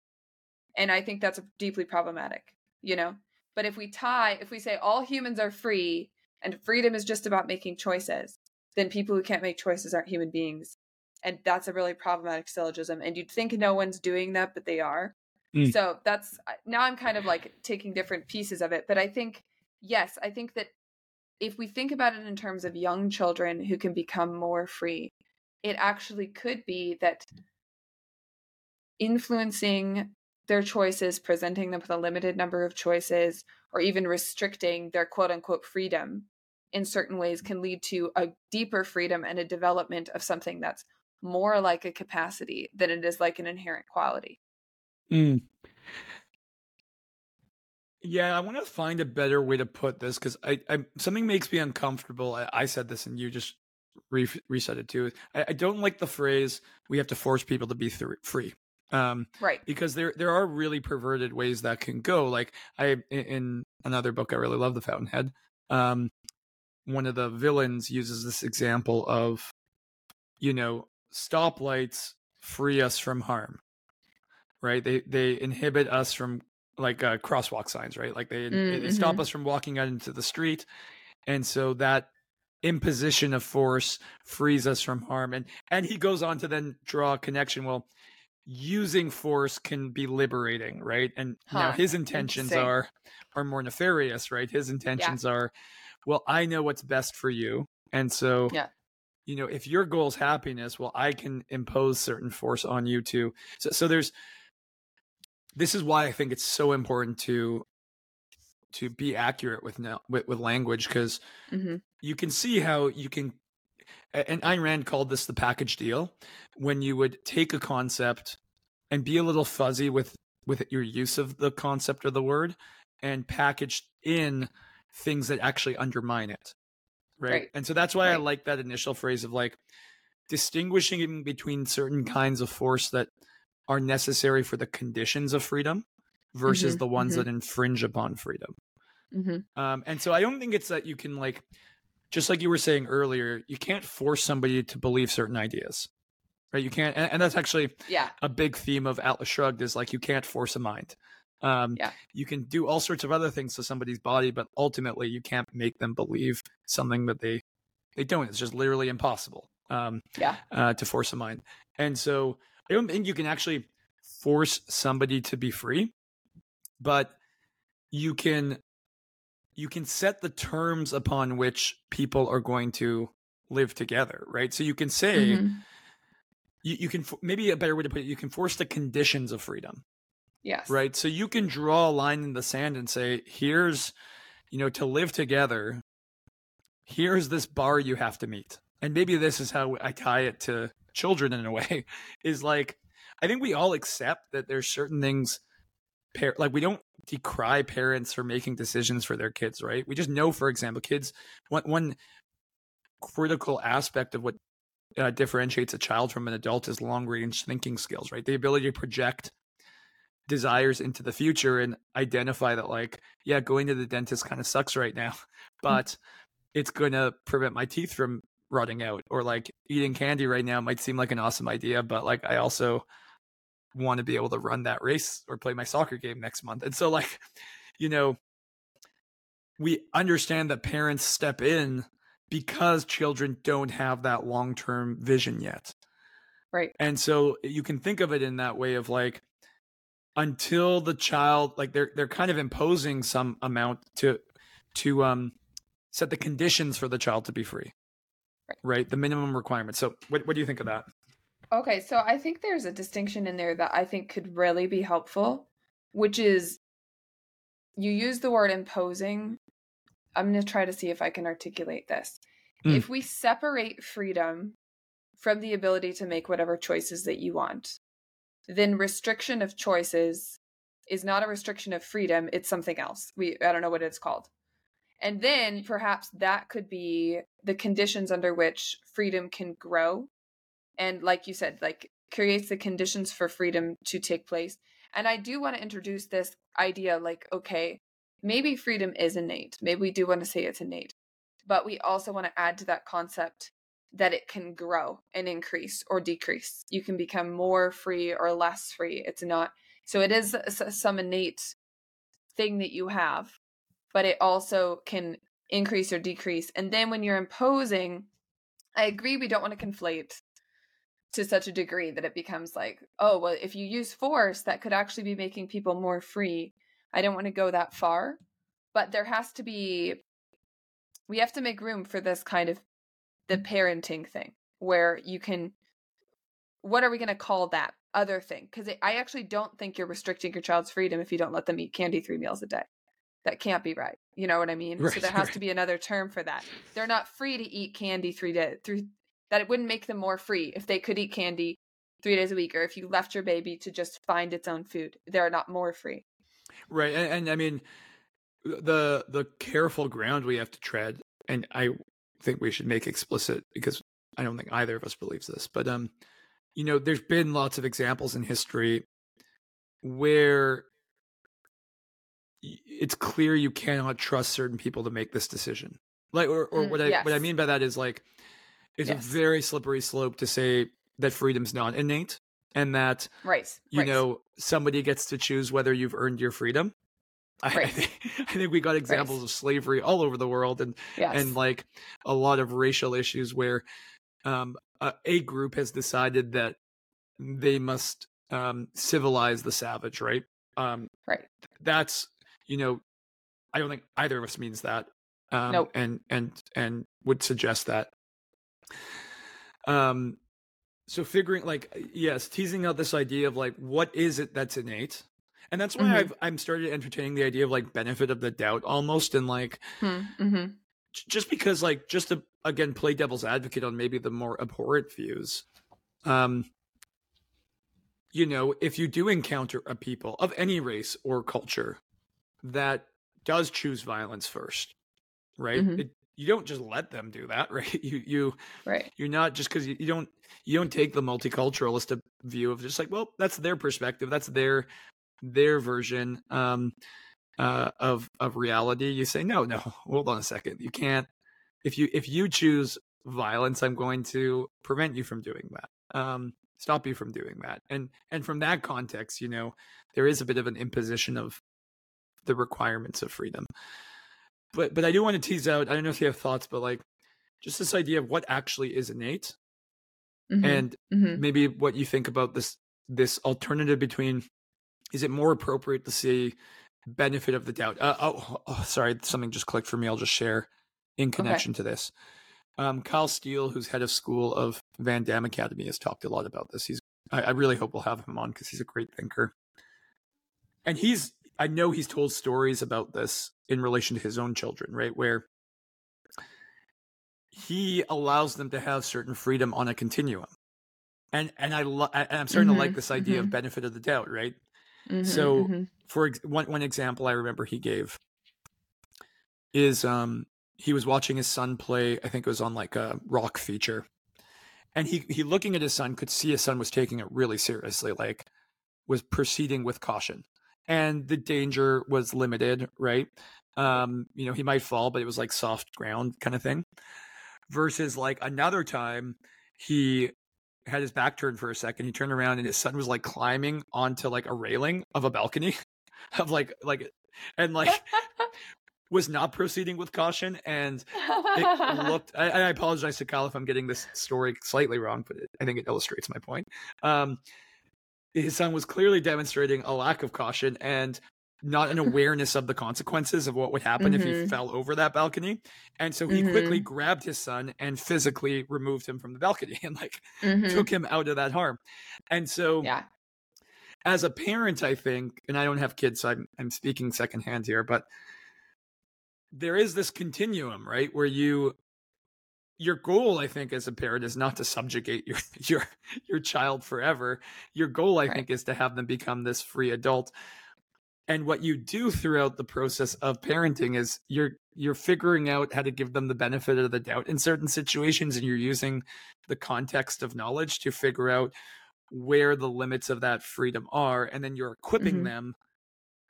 And i think that's deeply problematic you know? But if we tie if we say all humans are free and freedom is just about making choices then people who can't make choices aren't human beings. And that's a really problematic syllogism and you'd think no one's doing that but they are. Mm. so that's now i'm kind of like taking different pieces of it but i think yes i think that if we think about it in terms of young children who can become more free, it actually could be that influencing their choices, presenting them with a limited number of choices, or even restricting their quote unquote freedom in certain ways can lead to a deeper freedom and a development of something that's more like a capacity than it is like an inherent quality. Mm. Yeah, I want to find a better way to put this because I, I something makes me uncomfortable. I, I said this and you just re- reset it too. I, I don't like the phrase "we have to force people to be th- free," um, Right. because there there are really perverted ways that can go. Like I in, in another book, I really love The Fountainhead. Um, one of the villains uses this example of, you know, stoplights free us from harm, right? They they inhibit us from like uh, crosswalk signs, right? Like they, Mm, they stop us from walking out into the street, and so that imposition of force frees us from harm. And and he goes on to then draw a connection. Well, using force can be liberating, right? And now his intentions are are more nefarious, right? His intentions are, well, I know what's best for you, and so Yeah. you know if your goal is happiness well i can impose certain force on you too so, so there's this is why i think it's so important to to be accurate with now with, with language because hmm you can see how you can and Ayn Rand called this the package deal when you would take a concept and be a little fuzzy with with your use of the concept or the word and package in things that actually undermine it right, Right. and so that's why i like that initial phrase of like distinguishing between certain kinds of force that are necessary for the conditions of freedom versus Mhm, the ones mhm. that infringe upon freedom hmm um, and so I don't think it's that you can like, just like you were saying earlier, you can't force somebody to believe certain ideas, right? You can't, and, and that's actually Yeah. a big theme of Atlas Shrugged is like you can't force a mind. Um, Yeah. You can do all sorts of other things to somebody's body, but ultimately you can't make them believe something that they they don't. It's just literally impossible. Um, Yeah. uh, to force a mind, and so I don't think you can actually force somebody to be free, but you can you can set the terms upon which people are going to live together, right? So you can say, mm-hmm. you, you can, maybe a better way to put it, you can force the conditions of freedom. Yes. Right. So you can draw a line in the sand and say, here's, you know, to live together, here's this bar you have to meet. And maybe this is how I tie it to children in a way is like, I think we all accept that there's certain things, like we don't decry parents for making decisions for their kids, right? We just know, for example, kids, one, one critical aspect of what uh, differentiates a child from an adult is long range thinking skills, right? The ability to project desires into the future and identify that, like, yeah, going to the dentist kind of sucks right now, but mm-hmm. it's going to prevent my teeth from rotting out. Or like eating candy right now might seem like an awesome idea, but like, I also want to be able to run that race or play my soccer game next month. And so, like, you know, we understand that parents step in because children don't have that long term vision yet. Right. And so you can think of it in that way of like, until the child like they're they're kind of imposing some amount to to um set the conditions for the child to be free right, right? the minimum requirement. so what, what do you think of that Okay, so I think there's a distinction in there that I think could really be helpful, which is you use the word imposing. I'm going to try to see if I can articulate this. Mm. If we separate freedom from the ability to make whatever choices that you want, then restriction of choices is not a restriction of freedom, it's something else. We I don't know what it's called. And then perhaps that could be the conditions under which freedom can grow and like you said like creates the conditions for freedom to take place and i do want to introduce this idea like okay maybe freedom is innate maybe we do want to say it's innate but we also want to add to that concept that it can grow and increase or decrease. You can become more free or less free it's not so it is some innate thing that you have but it also can increase or decrease and then when you're imposing i agree we don't want to conflate to such a degree that it becomes like, oh, well, if you use force, that could actually be making people more free. I don't want to go that far, but there has to be, we have to make room for this kind of the parenting thing where you can, what are we going to call that other thing? Because I actually don't think you're restricting your child's freedom if you don't let them eat candy three meals a day. That can't be right. You know what I mean? Right, so there has right. to be another term for that. They're not free to eat candy three days, three that it wouldn't make them more free if they could eat candy three days a week or if you left your baby to just find its own food they're not more free right and, and, i mean the the careful ground we have to tread and i think we should make explicit because i don't think either of us believes this but um you know there's been lots of examples in history where it's clear you cannot trust certain people to make this decision like or, or mm, what i yes. what i mean by that is like it's yes. a very slippery slope to say that freedom's not innate and that right you right. know somebody gets to choose whether you've earned your freedom right. I, think, I think we got examples of slavery all over the world and yes. and like a lot of racial issues where um, a, a, group has decided that they must um, civilize the savage right um, right that's you know i don't think either of us means that um, nope. and and and would suggest that um, so figuring like yes, teasing out this idea of like what is it that's innate, and that's why mm-hmm. I've I'm started entertaining the idea of like benefit of the doubt almost, and like hmm, mm-hmm. just because like just to again play devil's advocate on maybe the more abhorrent views. Um, you know, if you do encounter a people of any race or culture that does choose violence first, right? Mm-hmm. It you don't just let them do that, right? You you right. You're not just because you, you don't you don't take the multiculturalist view of just like, well, that's their perspective, that's their their version um, uh, of of reality. You say, no, no, hold on a second. You can't. If you if you choose violence, I'm going to prevent you from doing that. Um, stop you from doing that. And and from that context, you know, there is a bit of an imposition of the requirements of freedom but but I do want to tease out. I don't know if you have thoughts, but like just this idea of what actually is innate, mm-hmm. and mm-hmm. maybe what you think about this this alternative between is it more appropriate to say benefit of the doubt. Uh, oh, oh, sorry, something just clicked for me. I'll just share in connection okay. to this. Um, Kyle Steele, who's head of school of VanDamme Academy, has talked a lot about this. He's I, I really hope we'll have him on because he's a great thinker. And he's I know he's told stories about this in relation to his own children, right? Where he allows them to have certain freedom on a continuum. And and I lo- and I'm starting mm-hmm, to like this idea mm-hmm. of benefit of the doubt, right? Mm-hmm, so mm-hmm. for ex- one one example I remember he gave is um he was watching his son play, I think it was on like a rock feature. And he he looking at his son could see his son was taking it really seriously, like was proceeding with caution. And the danger was limited, right? Um, you know, he might fall, but it was like soft ground kind of thing. Versus like another time he had his back turned for a second. He turned around and his son was like climbing onto like a railing of a balcony of like like and like was not proceeding with caution and it looked I, I, apologize to Kyle if I'm getting this story slightly wrong, but it, I think it illustrates my point. Um his son was clearly demonstrating a lack of caution and not an awareness of the consequences of what would happen mm-hmm. if he mm-hmm. fell over that balcony. And so he mm-hmm. quickly grabbed his son and physically removed him from the balcony and like mm-hmm. took him out of that harm. And so yeah. as a parent, I think, and I don't have kids, so I'm I'm speaking secondhand here, but there is this continuum, right? Where you your goal i think as a parent is not to subjugate your your your child forever your goal i right. think is to have them become this free adult and what you do throughout the process of parenting is you're you're figuring out how to give them the benefit of the doubt in certain situations and you're using the context of knowledge to figure out where the limits of that freedom are and then you're equipping mm-hmm. them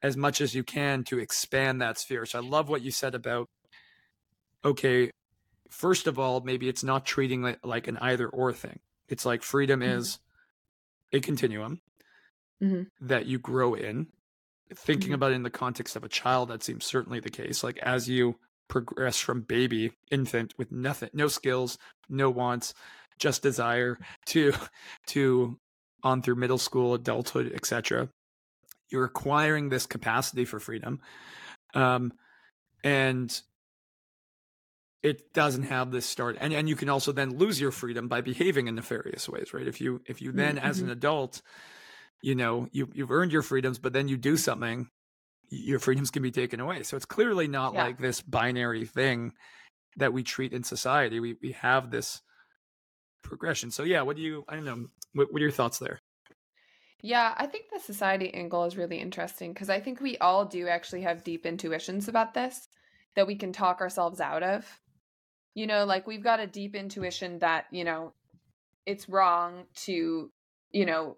as much as you can to expand that sphere so i love what you said about okay first of all maybe it's not treating it like an either or thing it's like freedom mm-hmm. is a continuum mm-hmm. that you grow in thinking mm-hmm. about it in the context of a child, that seems certainly the case. Like as you progress from baby, infant with nothing, no skills, no wants, just desire to to on through middle school, adulthood, etc. You're acquiring this capacity for freedom. Um, and it doesn't have this start and and you can also then lose your freedom by behaving in nefarious ways right if you if you then mm-hmm. as an mm-hmm. adult you know you you've earned your freedoms but then you do something your freedoms can be taken away so it's clearly not yeah. like this binary thing that we treat in society we we have this progression so yeah what do you i don't know what, what are your thoughts there yeah, I think the society angle is really interesting because I think we all do actually have deep intuitions about this that we can talk ourselves out of. You know, like we've got a deep intuition that, you know, it's wrong to, you know,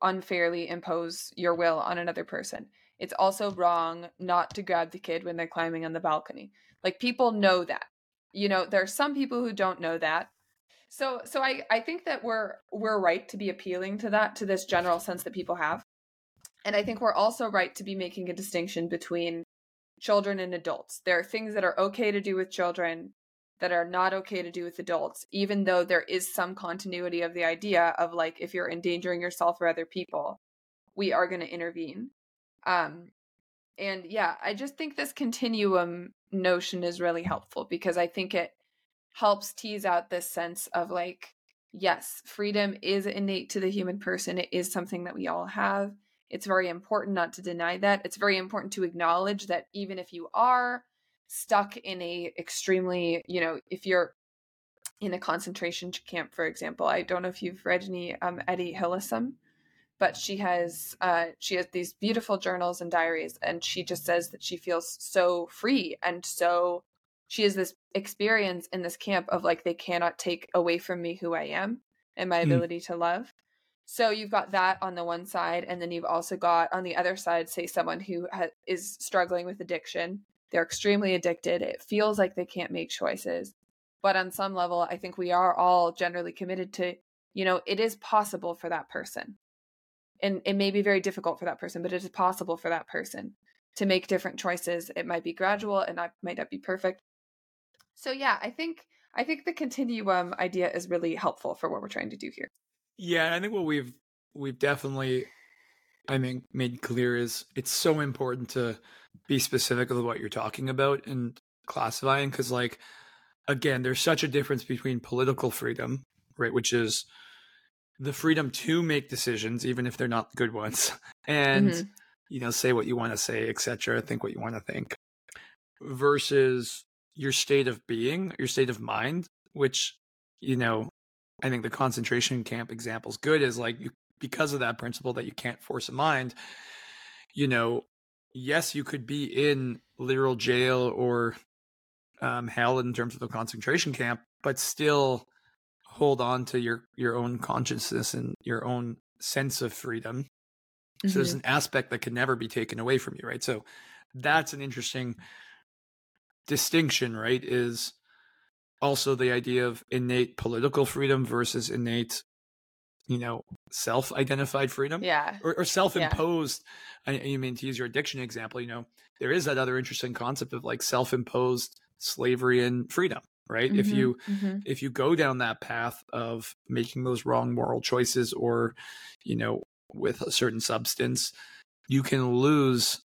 unfairly impose your will on another person. It's also wrong not to grab the kid when they're climbing on the balcony. Like people know that. You know, there are some people who don't know that. So so I I think that we're we're right to be appealing to that to this general sense that people have. And I think we're also right to be making a distinction between children and adults. There are things that are okay to do with children that are not okay to do with adults, even though there is some continuity of the idea of like if you're endangering yourself or other people, we are going to intervene. Um, and yeah, I just think this continuum notion is really helpful because I think it helps tease out this sense of like, yes, freedom is innate to the human person. It is something that we all have. It's very important not to deny that. It's very important to acknowledge that even if you are stuck in a extremely, you know, if you're in a concentration camp, for example, I don't know if you've read any um, Etty Hillesum, but she has uh, she has these beautiful journals and diaries, and she just says that she feels so free and so she has this experience in this camp of like they cannot take away from me who I am and my mm. ability to love. So you've got that on the one side, and then you've also got on the other side, say someone who ha- is struggling with addiction they're extremely addicted. It feels like they can't make choices. But on some level, I think we are all generally committed to, you know, it is possible for that person. And it may be very difficult for that person, but it is possible for that person to make different choices. It might be gradual and it might not be perfect. So yeah, I think I think the continuum idea is really helpful for what we're trying to do here. Yeah, I think what we've we've definitely I mean made clear is it's so important to be specific with what you're talking about and classifying because like again there's such a difference between political freedom right which is the freedom to make decisions even if they're not good ones and mm-hmm. you know say what you want to say etc think what you want to think versus your state of being your state of mind which you know i think the concentration camp example is good is like you because of that principle that you can't force a mind you know yes you could be in literal jail or um, hell in terms of the concentration camp but still hold on to your your own consciousness and your own sense of freedom mm-hmm. so there's mm-hmm. an aspect that can never be taken away from you right so that's an interesting distinction right is also the idea of innate political freedom versus innate you know self-identified freedom yeah or, or self-imposed yeah. I, you mean to use your addiction example you know there is that other interesting concept of like self-imposed slavery and freedom right mm-hmm, if you mm-hmm. if you go down that path of making those wrong moral choices or you know with a certain substance you can lose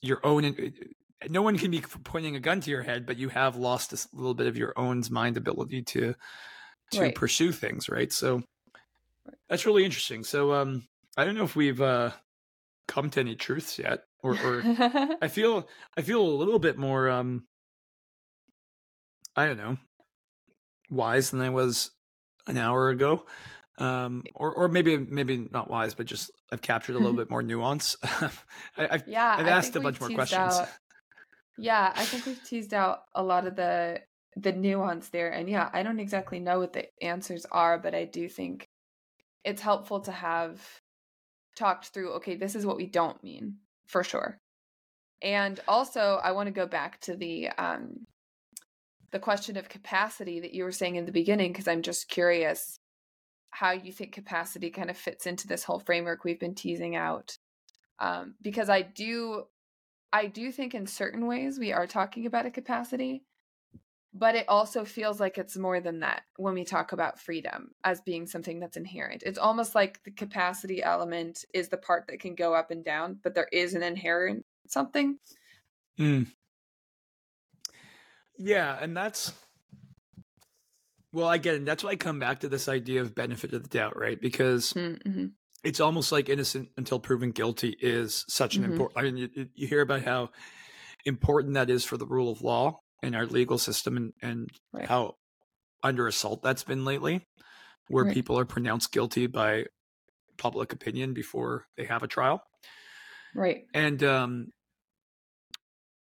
your own no one can be pointing a gun to your head but you have lost a little bit of your own mind ability to to right. pursue things right so that's really interesting so um i don't know if we've uh come to any truths yet or, or i feel i feel a little bit more um I don't know, wise than I was an hour ago. Um, or, or maybe, maybe not wise, but just I've captured a little bit more nuance. I, have yeah, I've asked a bunch more questions. Out, yeah, I think we've teased out a lot of the the nuance there, and yeah, I don't exactly know what the answers are, but I do think it's helpful to have talked through. Okay, this is what we don't mean for sure, and also I want to go back to the um, the question of capacity that you were saying in the beginning because I'm just curious how you think capacity kind of fits into this whole framework we've been teasing out. Um, because I do, I do think in certain ways we are talking about a capacity, but it also feels like it's more than that when we talk about freedom as being something that's inherent. It's almost like the capacity element is the part that can go up and down, but there is an inherent something. Mm. Yeah, and that's well, again. That's why I come back to this idea of benefit of the doubt, right? Because mm-hmm. it's almost like innocent until proven guilty is such an mm-hmm. important. I mean, you, you, hear about how important that is for the rule of law in our legal system, and and right. how under assault that's been lately, where right. people are pronounced guilty by public opinion before they have a trial. Right. And um,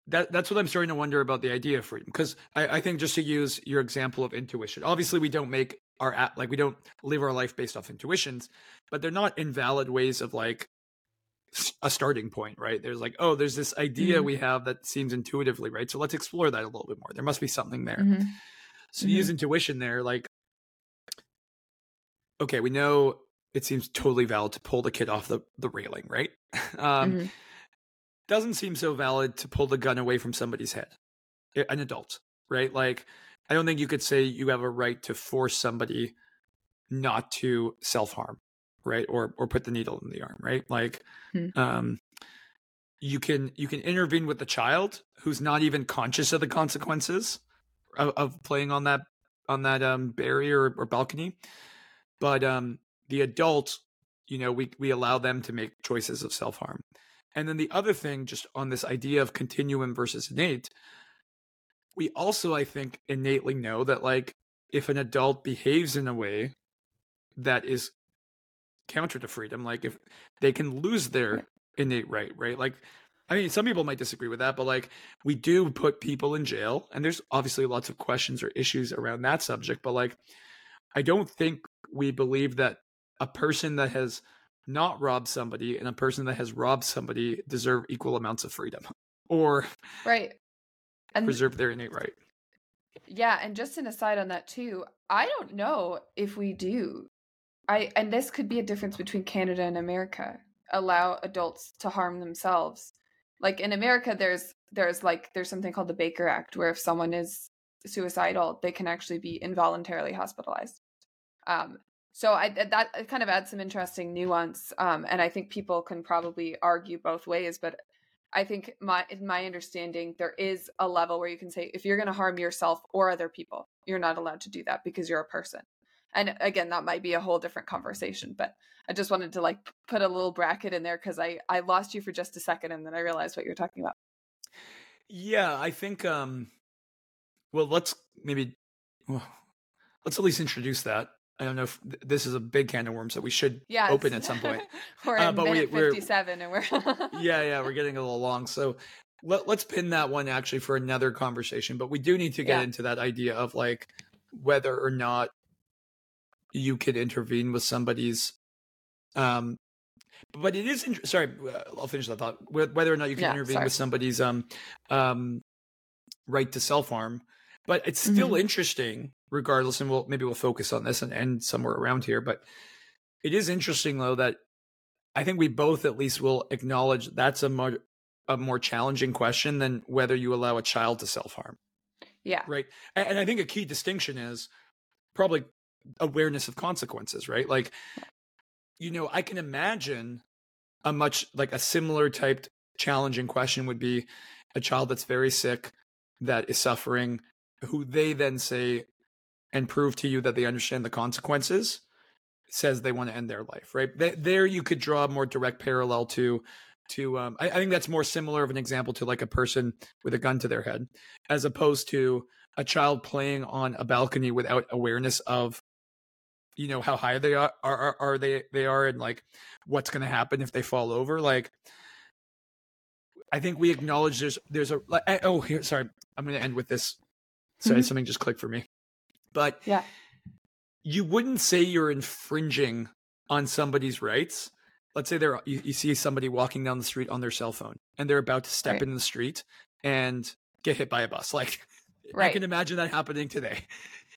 that that's what I'm starting to wonder about the idea of freedom. Because I, I, think just to use your example of intuition, obviously we don't make our like we don't live our life based off intuitions, but they're not invalid ways of like a starting point, right? There's like, oh, there's this idea mm-hmm. we have that seems intuitively right. So let's explore that a little bit more. There must be something there. Mm-hmm. So mm-hmm. use intuition there, like, okay, we know it seems totally valid to pull the kid off the the railing, right? um, mm-hmm doesn't seem so valid to pull the gun away from somebody's head, an adult, right? Like, I don't think you could say you have a right to force somebody not to self harm, right? Or or put the needle in the arm, right? Like, hmm. um, you can you can intervene with the child who's not even conscious of the consequences of, of playing on that on that um barrier or, or balcony, but um the adult, you know, we we allow them to make choices of self harm. And then the other thing, just on this idea of continuum versus innate, we also, I think, innately know that, like, if an adult behaves in a way that is counter to freedom, like, if they can lose their innate right, right? Like, I mean, some people might disagree with that, but like, we do put people in jail, and there's obviously lots of questions or issues around that subject, but like, I don't think we believe that a person that has not robbed somebody and a person that has robbed somebody deserve equal amounts of freedom or right. And preserve their innate right. Yeah and just an aside on that too i don't know if we do i and this could be a difference between canada and america allow adults to harm themselves like in america there's there's like there's something called the baker act where if someone is suicidal they can actually be involuntarily hospitalized um so I that kind of adds some interesting nuance, um, and I think people can probably argue both ways. But I think my in my understanding, there is a level where you can say if you're going to harm yourself or other people, you're not allowed to do that because you're a person. And again, that might be a whole different conversation. But I just wanted to like put a little bracket in there because I I lost you for just a second, and then I realized what you're talking about. Yeah, I think. um Well, let's maybe well, let's at least introduce that. I don't know if th- this is a big can of worms that we should Yes. open at some point. we're Uh, but we- we're- 57 and we're yeah, yeah, we're getting a little long. So let, let's pin that one actually for another conversation. But we do need to get Yeah. into that idea of like whether or not you could intervene with somebody's. Um, but it is inter- sorry. uh, I'll finish that thought. Whether or not you can Yeah, intervene sorry. with somebody's um, um, right to self harm, but it's still Mhm. interesting regardless. And we'll maybe we'll focus on this and end somewhere around here. But it is interesting though that I think we both at least will acknowledge that's a more a more challenging question than whether you allow a child to self harm, yeah right? And, and I think a key distinction is probably awareness of consequences, right? Like, you know, I can imagine a much like a similar typed challenging question would be a child that's very sick that is suffering, who they then say and prove to you that they understand the consequences says they want to end their life right Th- there you could draw a more direct parallel to to um, I, I think that's more similar of an example to like a person with a gun to their head as opposed to a child playing on a balcony without awareness of you know how high they are are, are, they they are and like what's going to happen if they fall over like i think we acknowledge there's there's a like, I- oh here sorry i'm going to end with this sorry Mhm. something just clicked for me but Yeah. you wouldn't say you're infringing on somebody's rights let's say they're you, you see somebody walking down the street on their cell phone and they're about to step Right. in the street and get hit by a bus like i can imagine that happening today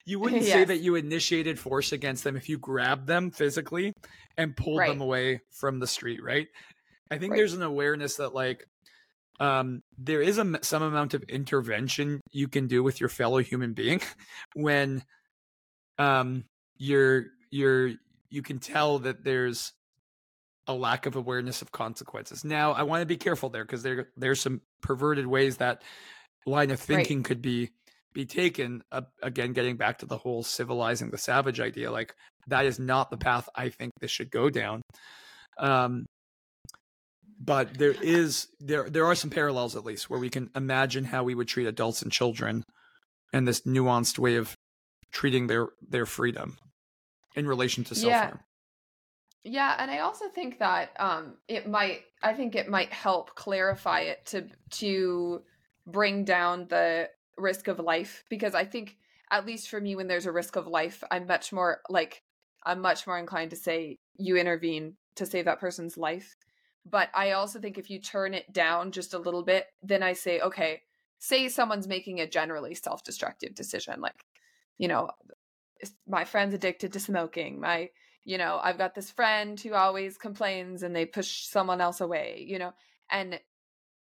you wouldn't say that you initiated force against them if you grabbed them physically and pulled them away from the street right i think Right. there's an awareness that like um, there is a, some amount of intervention you can do with your fellow human being when um, you're you're you can tell that there's a lack of awareness of consequences. Now, I want to be careful there because there there's some perverted ways that line of Right. thinking could be be taken. Uh, again, getting back to the whole civilizing the savage idea, like that is not the path I think this should go down. Um, but there is there there are some parallels at least where we can imagine how we would treat adults and children and this nuanced way of treating their their freedom in relation to self Yeah. Yeah, and I also think that um it might I think it might help clarify it to to bring down the risk of life because I think at least for me when there's a risk of life, I'm much more like I'm much more inclined to say you intervene to save that person's life. But I also think if you turn it down just a little bit, then I say, okay, say someone's making a generally self-destructive decision like, you know, my friend's addicted to smoking. My you know i've got this friend who always complains and they push someone else away you know and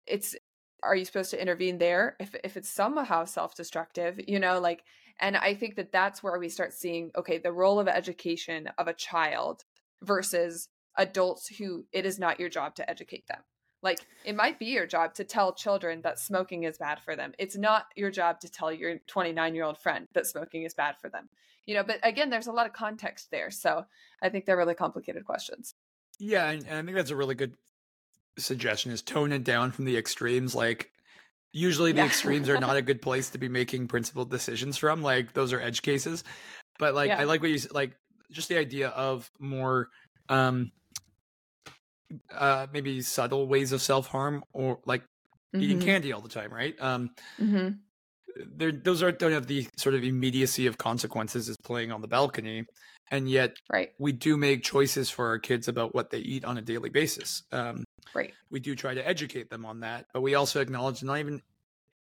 it's are you supposed to intervene there if if it's somehow self-destructive you know like and i think that that's where we start seeing okay the role of education of a child versus adults who it is not your job to educate them. Like it might be your job to tell children that smoking is bad for them. It's not your job to tell your 29 year old friend that smoking is bad for them you know but again there's a lot of context there. So i think they're really complicated questions. Yeah, and, and I think that's a really good suggestion is tone it down from the extremes. Like usually the Yeah. extremes are not a good place to be making principled decisions from. Like those are edge cases. But like Yeah. I like what you like just the idea of more um uh maybe subtle ways of self-harm or like eating Mhm. candy all the time, right? Um Mhm. there those are don't have the sort of immediacy of consequences as playing on the balcony and yet right we do make choices for our kids about what they eat on a daily basis um, right we do try to educate them on that but we also acknowledge not even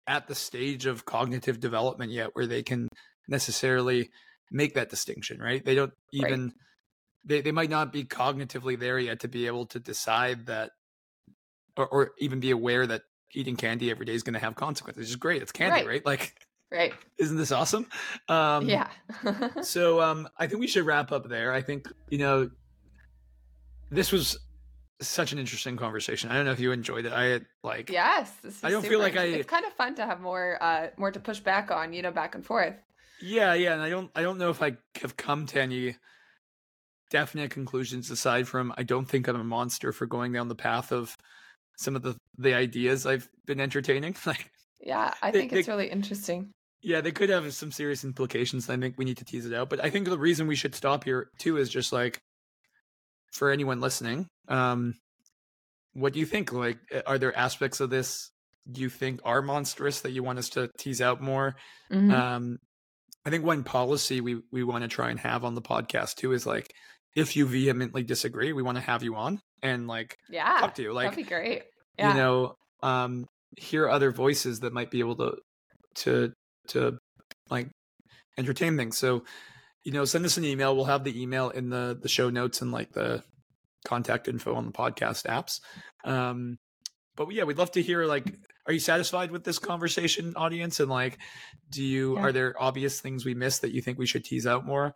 at the stage of cognitive development yet where they can necessarily make that distinction right they don't Right. even they, they might not be cognitively there yet to be able to decide that or, or even be aware that eating candy every day is going to have consequences it's great it's candy Right. right, like Right. Isn't this awesome? Um, yeah. so um, I think we should wrap up there. I think you know this was such an interesting conversation. I don't know if you enjoyed it. I like. Yes. I don't feel like I. It's kind of fun to have more, uh, more to push back on. You know, back and forth. Yeah, yeah, and I don't, I don't know if I have come to any definite conclusions aside from I don't think I'm a monster for going down the path of some of the the ideas I've been entertaining. Like, yeah, I they, think it's they, really interesting. Yeah, they could have some serious implications. I think we need to tease it out. But I think the reason we should stop here too is just like for anyone listening, um, what do you think? Like, are there aspects of this you think are monstrous that you want us to tease out more? Mm-hmm. Um, I think one policy we we want to try and have on the podcast too is like if you vehemently disagree, we want to have you on and like yeah talk to you. Like that'd be great. Yeah. You know, um, hear other voices that might be able to to to like entertain things. So, you know, send us an email. We'll have the email in the the show notes and like the contact info on the podcast apps. Um, but yeah, we'd love to hear like, are you satisfied with this conversation, audience? And like, do you yeah. are there obvious things we missed that you think we should tease out more?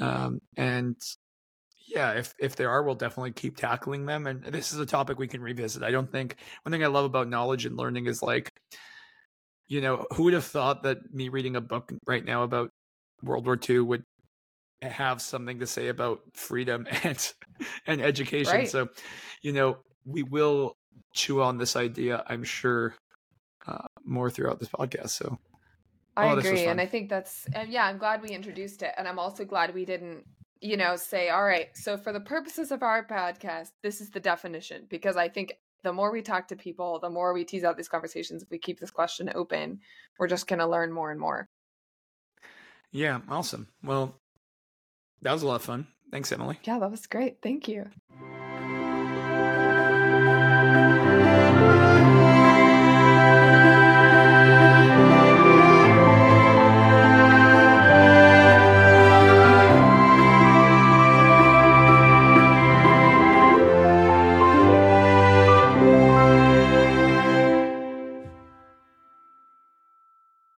Um, and yeah, if if there are, we'll definitely keep tackling them. And this is a topic we can revisit. I don't think one thing I love about knowledge and learning is like, you know, who would have thought that me reading a book right now about World War II would have something to say about freedom and and education. Right. So, you know, we will chew on this idea, I'm sure, uh, more throughout this podcast. So, I oh, agree, and I think that's yeah. I'm glad we introduced it, and I'm also glad we didn't, you know, say all right. So, for the purposes of our podcast, this is the definition, because I think the more we talk to people, the more we tease out these conversations. If we keep this question open, we're just going to learn more and more. Yeah, awesome. Well, that was a lot of fun. Thanks, Emily. Yeah, that was great. Thank you.